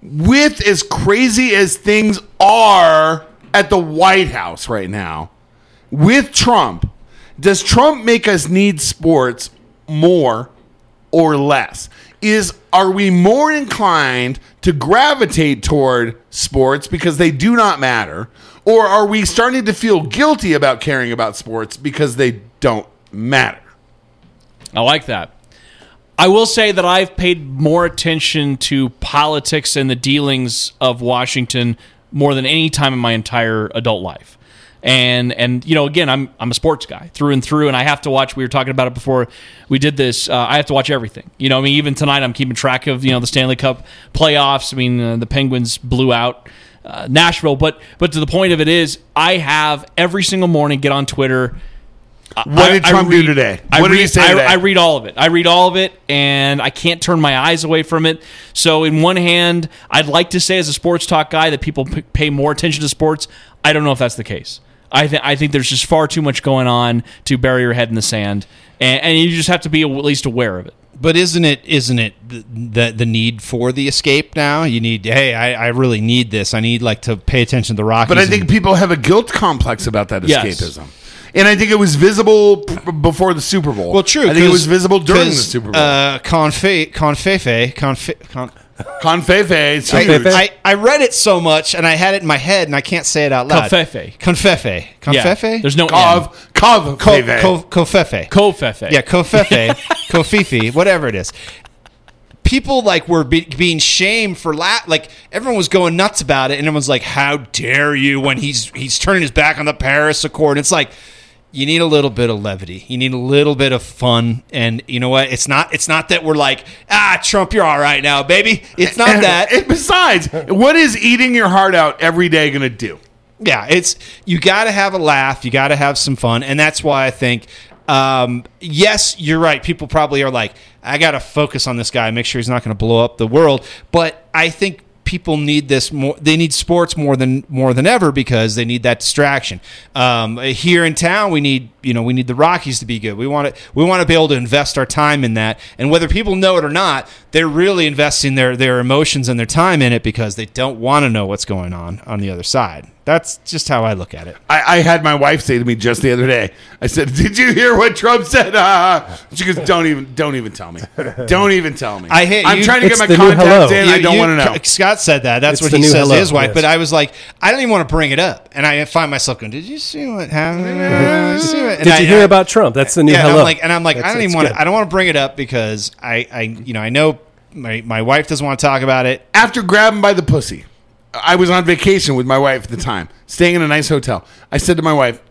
[SPEAKER 4] with as crazy as things are at the White House right now, with Trump, does Trump make us need sports more or less? Is are we more inclined to gravitate toward sports because they do not matter, or are we starting to feel guilty about caring about sports because they don't matter?
[SPEAKER 3] I like that. I will say that I've paid more attention to politics and the dealings of Washington more than any time in my entire adult life. And and you know, again, I'm I'm a sports guy through and through, and I have to watch. We were talking about it before we did this. Uh, I have to watch everything. You know, I mean, even tonight, I'm keeping track of you know the Stanley Cup playoffs. I mean, uh, the Penguins blew out uh, Nashville, but but to the point of it is, I have every single morning get on Twitter.
[SPEAKER 4] What did Trump do today?
[SPEAKER 3] I
[SPEAKER 4] What did
[SPEAKER 3] read,
[SPEAKER 4] he say
[SPEAKER 3] I,
[SPEAKER 4] today?
[SPEAKER 3] I read all of it. I read all of it, and I can't turn my eyes away from it. So, in one hand, I'd like to say, as a sports talk guy, that people p- pay more attention to sports. I don't know if that's the case. I, th- I think there's just far too much going on to bury your head in the sand, and, and you just have to be at least aware of it.
[SPEAKER 2] But isn't it isn't it the, the the need for the escape now? You need hey, I, I really need this. I need like to pay attention to the Rockies.
[SPEAKER 4] But I
[SPEAKER 2] and-
[SPEAKER 4] think people have a guilt complex about that
[SPEAKER 3] Yes.
[SPEAKER 4] escapism. And I think it was visible p- before the Super Bowl.
[SPEAKER 2] well, true.
[SPEAKER 4] I think it was visible during the Super Bowl.
[SPEAKER 2] Uh, Confe, Confefe, Confe, Con.
[SPEAKER 4] Confefe,
[SPEAKER 2] I,
[SPEAKER 4] huge.
[SPEAKER 2] I, I read it so much and I had it in my head and I can't say it out loud.
[SPEAKER 3] Confefe.
[SPEAKER 2] Confefe. Confefe.
[SPEAKER 3] Yeah, there's no N.
[SPEAKER 4] Cov, Cov,
[SPEAKER 2] Co,
[SPEAKER 4] Feve.
[SPEAKER 2] co, Cofefe.
[SPEAKER 3] Kofefe.
[SPEAKER 2] Yeah, Kofefe, Kofifi, *laughs* whatever it is. People like were be, being shamed for la- like everyone was going nuts about it, and everyone's like, "How dare you?" When he's he's turning his back on the Paris Accord, it's like you need a little bit of levity, you need a little bit of fun, and you know what? It's not it's not that we're like, "Ah, Trump, you're all right now, baby." It's not *laughs*
[SPEAKER 4] And-
[SPEAKER 2] that.
[SPEAKER 4] And besides, what is eating your heart out every day going to do?
[SPEAKER 2] Yeah, it's you got to have a laugh, you got to have some fun, and that's why I think. Um, yes, you're right. People probably are like, I got to focus on this guy, make sure he's not going to blow up the world. But I think people need this more. They need sports more than more than ever because they need that distraction. Um, here in town, we need you know we need the Rockies to be good. We want to we want to be able to invest our time in that. And whether people know it or not, they're really investing their their emotions and their time in it because they don't want to know what's going on on the other side. That's just how I look at it.
[SPEAKER 4] I, I had my wife say to me just the other day. I said, "Did you hear what Trump said?" Uh, *laughs* she goes, "Don't even, don't even tell me. Don't even tell me."
[SPEAKER 2] I hate
[SPEAKER 4] I'm
[SPEAKER 2] you-
[SPEAKER 4] trying to get my
[SPEAKER 1] the
[SPEAKER 4] contacts
[SPEAKER 1] hello.
[SPEAKER 4] in. I don't want to know.
[SPEAKER 2] Scott said that. That's
[SPEAKER 1] It's
[SPEAKER 2] what he
[SPEAKER 1] new
[SPEAKER 2] says to his wife.
[SPEAKER 1] yes.
[SPEAKER 2] But I was like, I don't even want to bring it up, and I find myself going, "Did you see what happened? Did you see what-"
[SPEAKER 1] Did
[SPEAKER 2] I-
[SPEAKER 1] you hear
[SPEAKER 2] I-
[SPEAKER 1] about Trump? That's the new
[SPEAKER 2] yeah, and
[SPEAKER 1] hello.
[SPEAKER 2] I'm like, and I'm like, I don't even want.
[SPEAKER 1] good.
[SPEAKER 2] I don't want to bring it up because I, I, you know, I know my my wife doesn't want to talk about it.
[SPEAKER 4] After grabbing by the pussy, I was on vacation with my wife at the time, staying in a nice hotel. I said to my wife,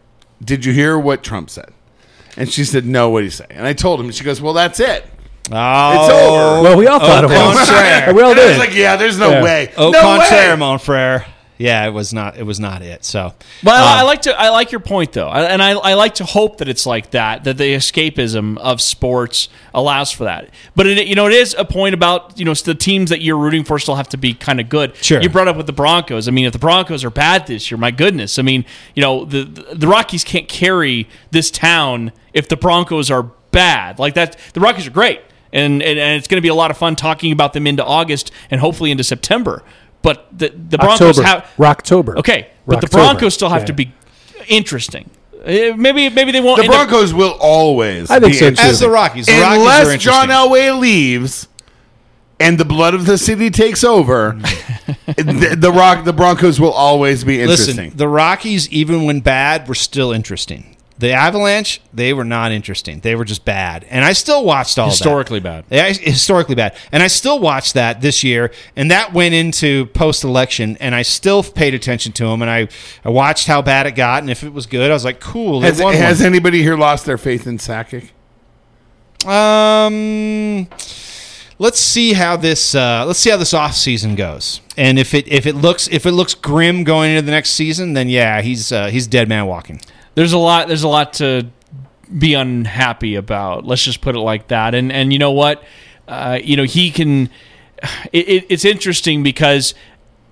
[SPEAKER 4] "Did you hear what Trump said?" And she said, "No, what did he say?" And I told him. And she goes, "Well, that's it.
[SPEAKER 2] Oh,
[SPEAKER 4] It's over."
[SPEAKER 1] Well, we all thought
[SPEAKER 2] Au
[SPEAKER 1] it was.
[SPEAKER 2] contraire. *laughs*
[SPEAKER 1] we all
[SPEAKER 4] And I was like, "Yeah, there's no
[SPEAKER 1] Yeah.
[SPEAKER 4] way.
[SPEAKER 2] Au
[SPEAKER 4] no
[SPEAKER 2] contraire,
[SPEAKER 4] way."
[SPEAKER 2] mon frere. Yeah, it was not. It was not it. So,
[SPEAKER 3] But I, I
[SPEAKER 2] um,
[SPEAKER 3] like to I like your point though, and I, I like to hope that it's like that that the escapism of sports allows for that. But it, you know, it is a point about you know the teams that you're rooting for still have to be kind of good.
[SPEAKER 2] Sure.
[SPEAKER 3] You brought up with the Broncos. I mean, if the Broncos are bad this year, my goodness. I mean, you know, the the Rockies can't carry this town if the Broncos are bad. Like that, the Rockies are great. And, and, and it's going to be a lot of fun talking about them into August and hopefully into September. But the, the Broncos
[SPEAKER 1] October.
[SPEAKER 3] have
[SPEAKER 1] Rocktober.
[SPEAKER 3] Okay, but the Broncos still have
[SPEAKER 1] Yeah.
[SPEAKER 3] to be interesting. Uh, Maybe maybe they won't.
[SPEAKER 4] The
[SPEAKER 3] end up-
[SPEAKER 4] Broncos will always.
[SPEAKER 1] I think
[SPEAKER 4] be
[SPEAKER 1] so, too.
[SPEAKER 2] as the Rockies, the Rockies are
[SPEAKER 4] unless
[SPEAKER 2] interesting.
[SPEAKER 4] John Elway leaves and the blood of the city takes over, *laughs* the, the rock the Broncos will always be interesting.
[SPEAKER 2] Listen, the Rockies, even when bad, were still interesting. The Avalanche, they were not interesting. They were just bad, and I still watched all
[SPEAKER 3] Historically bad.
[SPEAKER 2] Yeah, historically bad, and I still watched that this year, and that went into post election, and I still paid attention to them, and I, I watched how bad it got, and if it was good, I was like, cool.
[SPEAKER 4] Has, has anybody here lost their faith in Sakic?
[SPEAKER 2] Um, let's see how this uh, let's see how this off season goes, and if it if it looks if it looks grim going into the next season, then yeah, he's uh, he's dead man walking.
[SPEAKER 3] There's a lot. There's a lot to be unhappy about. Let's just put it like that. And and you know what? Uh, you know he can. It, it, it's interesting because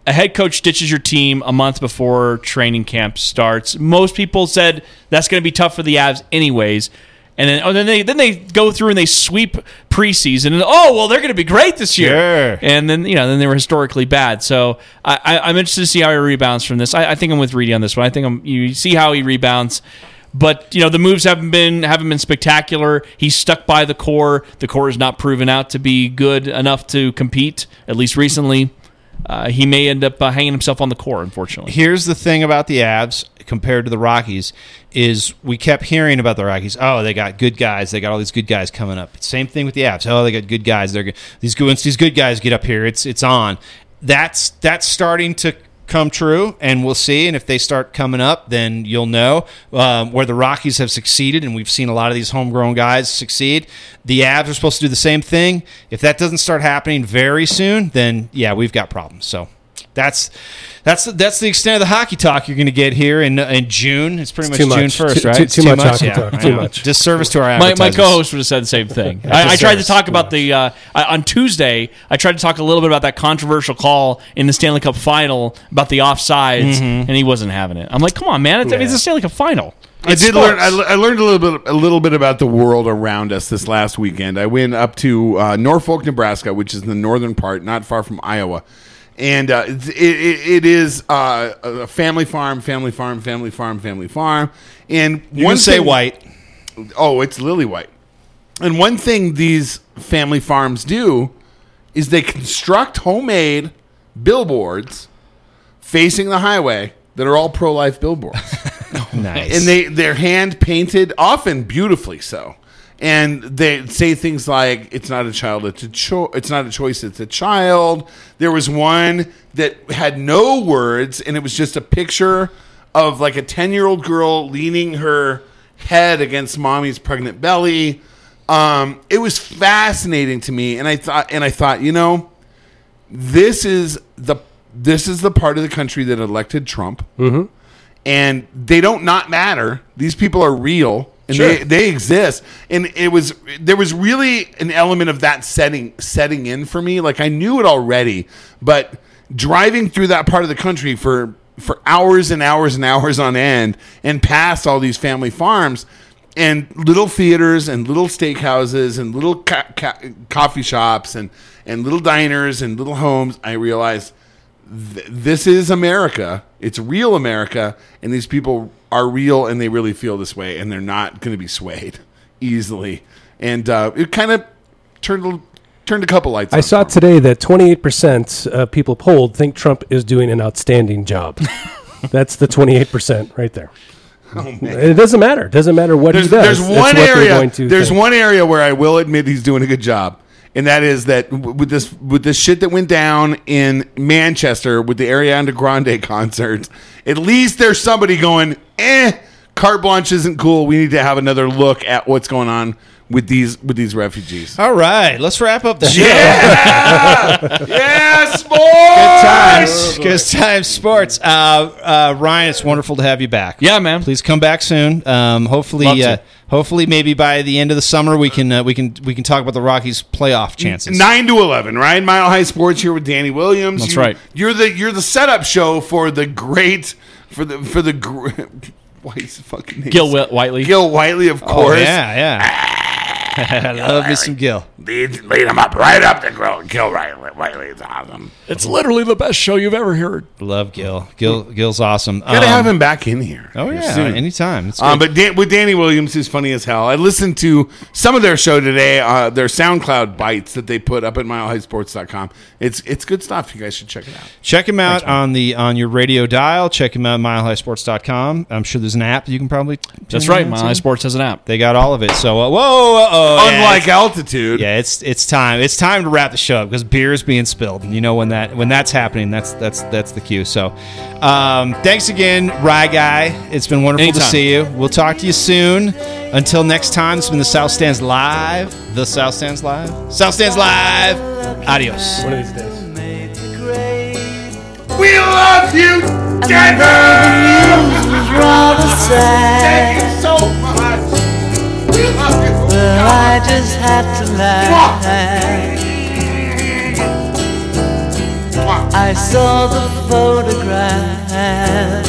[SPEAKER 3] a head coach ditches your team a month before training camp starts. Most people said that's going to be tough for the Avs anyways. And then, oh, then they then they go through and they sweep preseason and oh well they're going to be great this year.
[SPEAKER 2] Sure.
[SPEAKER 3] And then you know then they were historically bad. So I, I, I'm interested to see how he rebounds from this. I, I think I'm with Reedy on this one. I think I'm, you see how he rebounds. But you know the moves haven't been haven't been spectacular. He's stuck by the core. The core is not proven out to be good enough to compete. At least recently, uh, he may end up uh, hanging himself on the core. Unfortunately,
[SPEAKER 2] Here's the thing about the Avs compared to the Rockies is we kept hearing about the Rockies. Oh, they got good guys. They got all these good guys coming up. Same thing with the Avs. Oh, they got good guys. They're good. these good once these good guys get up here. It's it's on. That's that's starting to come true, and we'll see. And if they start coming up, then you'll know um, where the Rockies have succeeded, and we've seen a lot of these homegrown guys succeed. The Avs are supposed to do the same thing. If that doesn't start happening very soon, then yeah, we've got problems. So that's that's that's the extent of the hockey talk you're going to get here in in June. It's pretty
[SPEAKER 1] It's
[SPEAKER 2] much
[SPEAKER 1] too
[SPEAKER 2] June first, right?
[SPEAKER 1] too-
[SPEAKER 2] It's
[SPEAKER 1] too much hockey
[SPEAKER 2] Yeah,
[SPEAKER 1] talk. Too much.
[SPEAKER 2] Disservice to our
[SPEAKER 3] my, my co-host would have said the same thing. *laughs* I, I tried to talk about the uh, on Tuesday. I tried to talk a little bit about that controversial call in the Stanley Cup final about the offsides,
[SPEAKER 2] Mm-hmm.
[SPEAKER 3] and he wasn't having it. I'm like, come on, man! It's, I mean, it's a Stanley Cup final.
[SPEAKER 4] I did
[SPEAKER 3] sports.
[SPEAKER 4] learn. I, I learned a little bit, a little bit about the world around us this last weekend. I went up to uh, Norfolk, Nebraska, which is the northern part, not far from Iowa, and uh, it, it, it is uh, a family farm, family farm, family farm, family farm. And
[SPEAKER 2] You
[SPEAKER 4] one
[SPEAKER 2] say
[SPEAKER 4] thing-
[SPEAKER 2] white.
[SPEAKER 4] Oh, it's lily white. And one thing these family farms do is they construct homemade billboards facing the highway that are all pro-life billboards *laughs*
[SPEAKER 2] Nice.
[SPEAKER 4] and they they're hand painted, often beautifully so. And they say things like, "It's not a child; it's a cho- It's not a choice; it's a child." There was one that had no words, and it was just a picture of like a ten year old girl leaning her head against mommy's pregnant belly. Um, it was fascinating to me, and I thought, and I thought, you know, this is the this is the part of the country that elected Trump and they don't not matter. These people are real and
[SPEAKER 1] Sure.
[SPEAKER 4] they, they exist. And it was there was really an element of that setting setting in for me. Like I knew it already, but driving through that part of the country for for hours and hours and hours on end and past all these family farms, and little theaters and little steakhouses and little ca- ca- coffee shops and and little diners and little homes, I realized th- this is America. It's real America, and these people are real and they really feel this way, and they're not going to be swayed *laughs* easily. And uh, it kind of turned a- turned a couple lights.
[SPEAKER 1] I saw today that 28% of people polled think Trump is doing an outstanding job. *laughs* That's the 28% right there. *laughs* And it doesn't matter. It doesn't matter what
[SPEAKER 4] Oh, there's,
[SPEAKER 1] he does.
[SPEAKER 4] there's one area there's
[SPEAKER 1] think.
[SPEAKER 4] one area where I will admit he's doing a good job and that is that with this with this shit that went down in Manchester with the Ariana Grande *laughs* concert at least there's somebody going eh carte blanche isn't cool. We need to have another look at what's going on with these with these refugees
[SPEAKER 2] All right, let's wrap up the show.
[SPEAKER 4] yeah *laughs* sports
[SPEAKER 2] Good times. Good times sports. Uh, uh, Ryan, it's wonderful to have you back.
[SPEAKER 3] Yeah, man.
[SPEAKER 2] Please come back soon. Um, hopefully,
[SPEAKER 3] Love to.
[SPEAKER 2] uh, hopefully, maybe by the end of the summer, we can uh, we can we can talk about the Rockies' playoff chances.
[SPEAKER 4] Nine to eleven, right? Mile High Sports here with Danny Williams.
[SPEAKER 3] That's
[SPEAKER 4] You-
[SPEAKER 3] right.
[SPEAKER 4] You're the you're the setup show for the great for the for the gr- *laughs* what is fucking name?
[SPEAKER 3] Gil Whit- Whiteley.
[SPEAKER 4] Gil Whiteley, of
[SPEAKER 2] Oh,
[SPEAKER 4] course.
[SPEAKER 2] yeah, yeah. *laughs* I love me some Gil.
[SPEAKER 4] Lead, lead him up right up the grill. Gil Whiteley. Whiteley is awesome.
[SPEAKER 3] It's literally the best show you've ever heard.
[SPEAKER 2] Love Gil. Gil Gil's awesome.
[SPEAKER 4] Gotta
[SPEAKER 2] Um,
[SPEAKER 4] have him back in here.
[SPEAKER 2] Oh
[SPEAKER 4] here
[SPEAKER 2] yeah,
[SPEAKER 4] soon.
[SPEAKER 2] anytime. It's
[SPEAKER 4] Um,
[SPEAKER 2] good.
[SPEAKER 4] but Dan, with Danny Williams, who's funny as hell. I listened to some of their show today, uh, their SoundCloud bites that they put up at milehighsports.com. It's it's good stuff. You guys should check it out.
[SPEAKER 2] Check him out on the on your radio dial. Check him out at milehighsports.com. I'm sure there's an app you can probably.
[SPEAKER 3] That's right.
[SPEAKER 2] in
[SPEAKER 3] My. High Sports has an app.
[SPEAKER 2] They got all of it. So uh, whoa, uh-oh, yeah,
[SPEAKER 4] Unlike altitude.
[SPEAKER 2] yeah, it's it's time. It's time to wrap the show up because beer is being spilled, and you know when that when that's happening, that's that's that's the cue. So, um, thanks again, Ry Guy. It's been wonderful to see you. We'll talk to you soon. Until next time, this has been the South Stands Live. The South Stands Live. South Stands Live. Adios.
[SPEAKER 1] One of these days.
[SPEAKER 6] made the grade.
[SPEAKER 4] We love you, Denver. Thank you so much. We love you.
[SPEAKER 6] But I just had to laugh. I saw the photograph.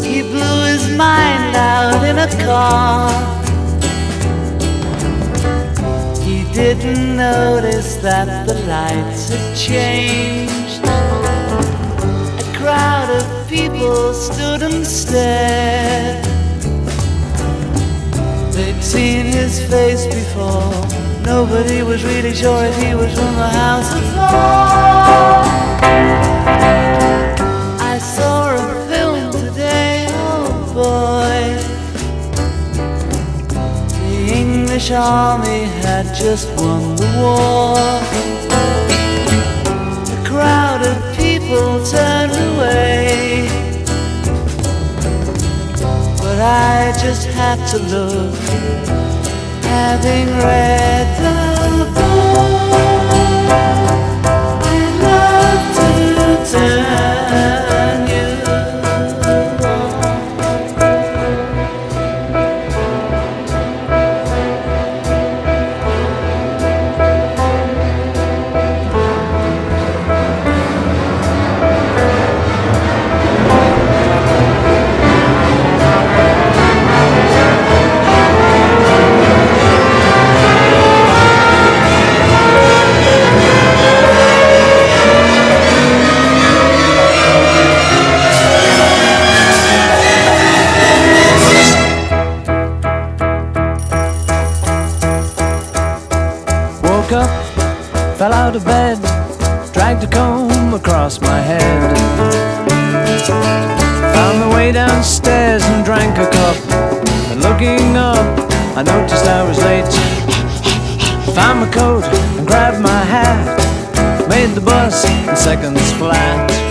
[SPEAKER 6] He blew his mind out in a car. He didn't notice that the lights had changed. A crowd of people stood and stared. They'd seen his face before. Nobody was really sure if he was from the House of. I saw a film today, oh boy. The English army had just won the war. A crowd of people turned away. But I just had to look, having read the book. I love to turn
[SPEAKER 7] of bed, dragged a comb across my head. Found my way downstairs and drank a cup. And looking up, I noticed I was late. Found my coat and grabbed my hat. Made the bus in seconds flat.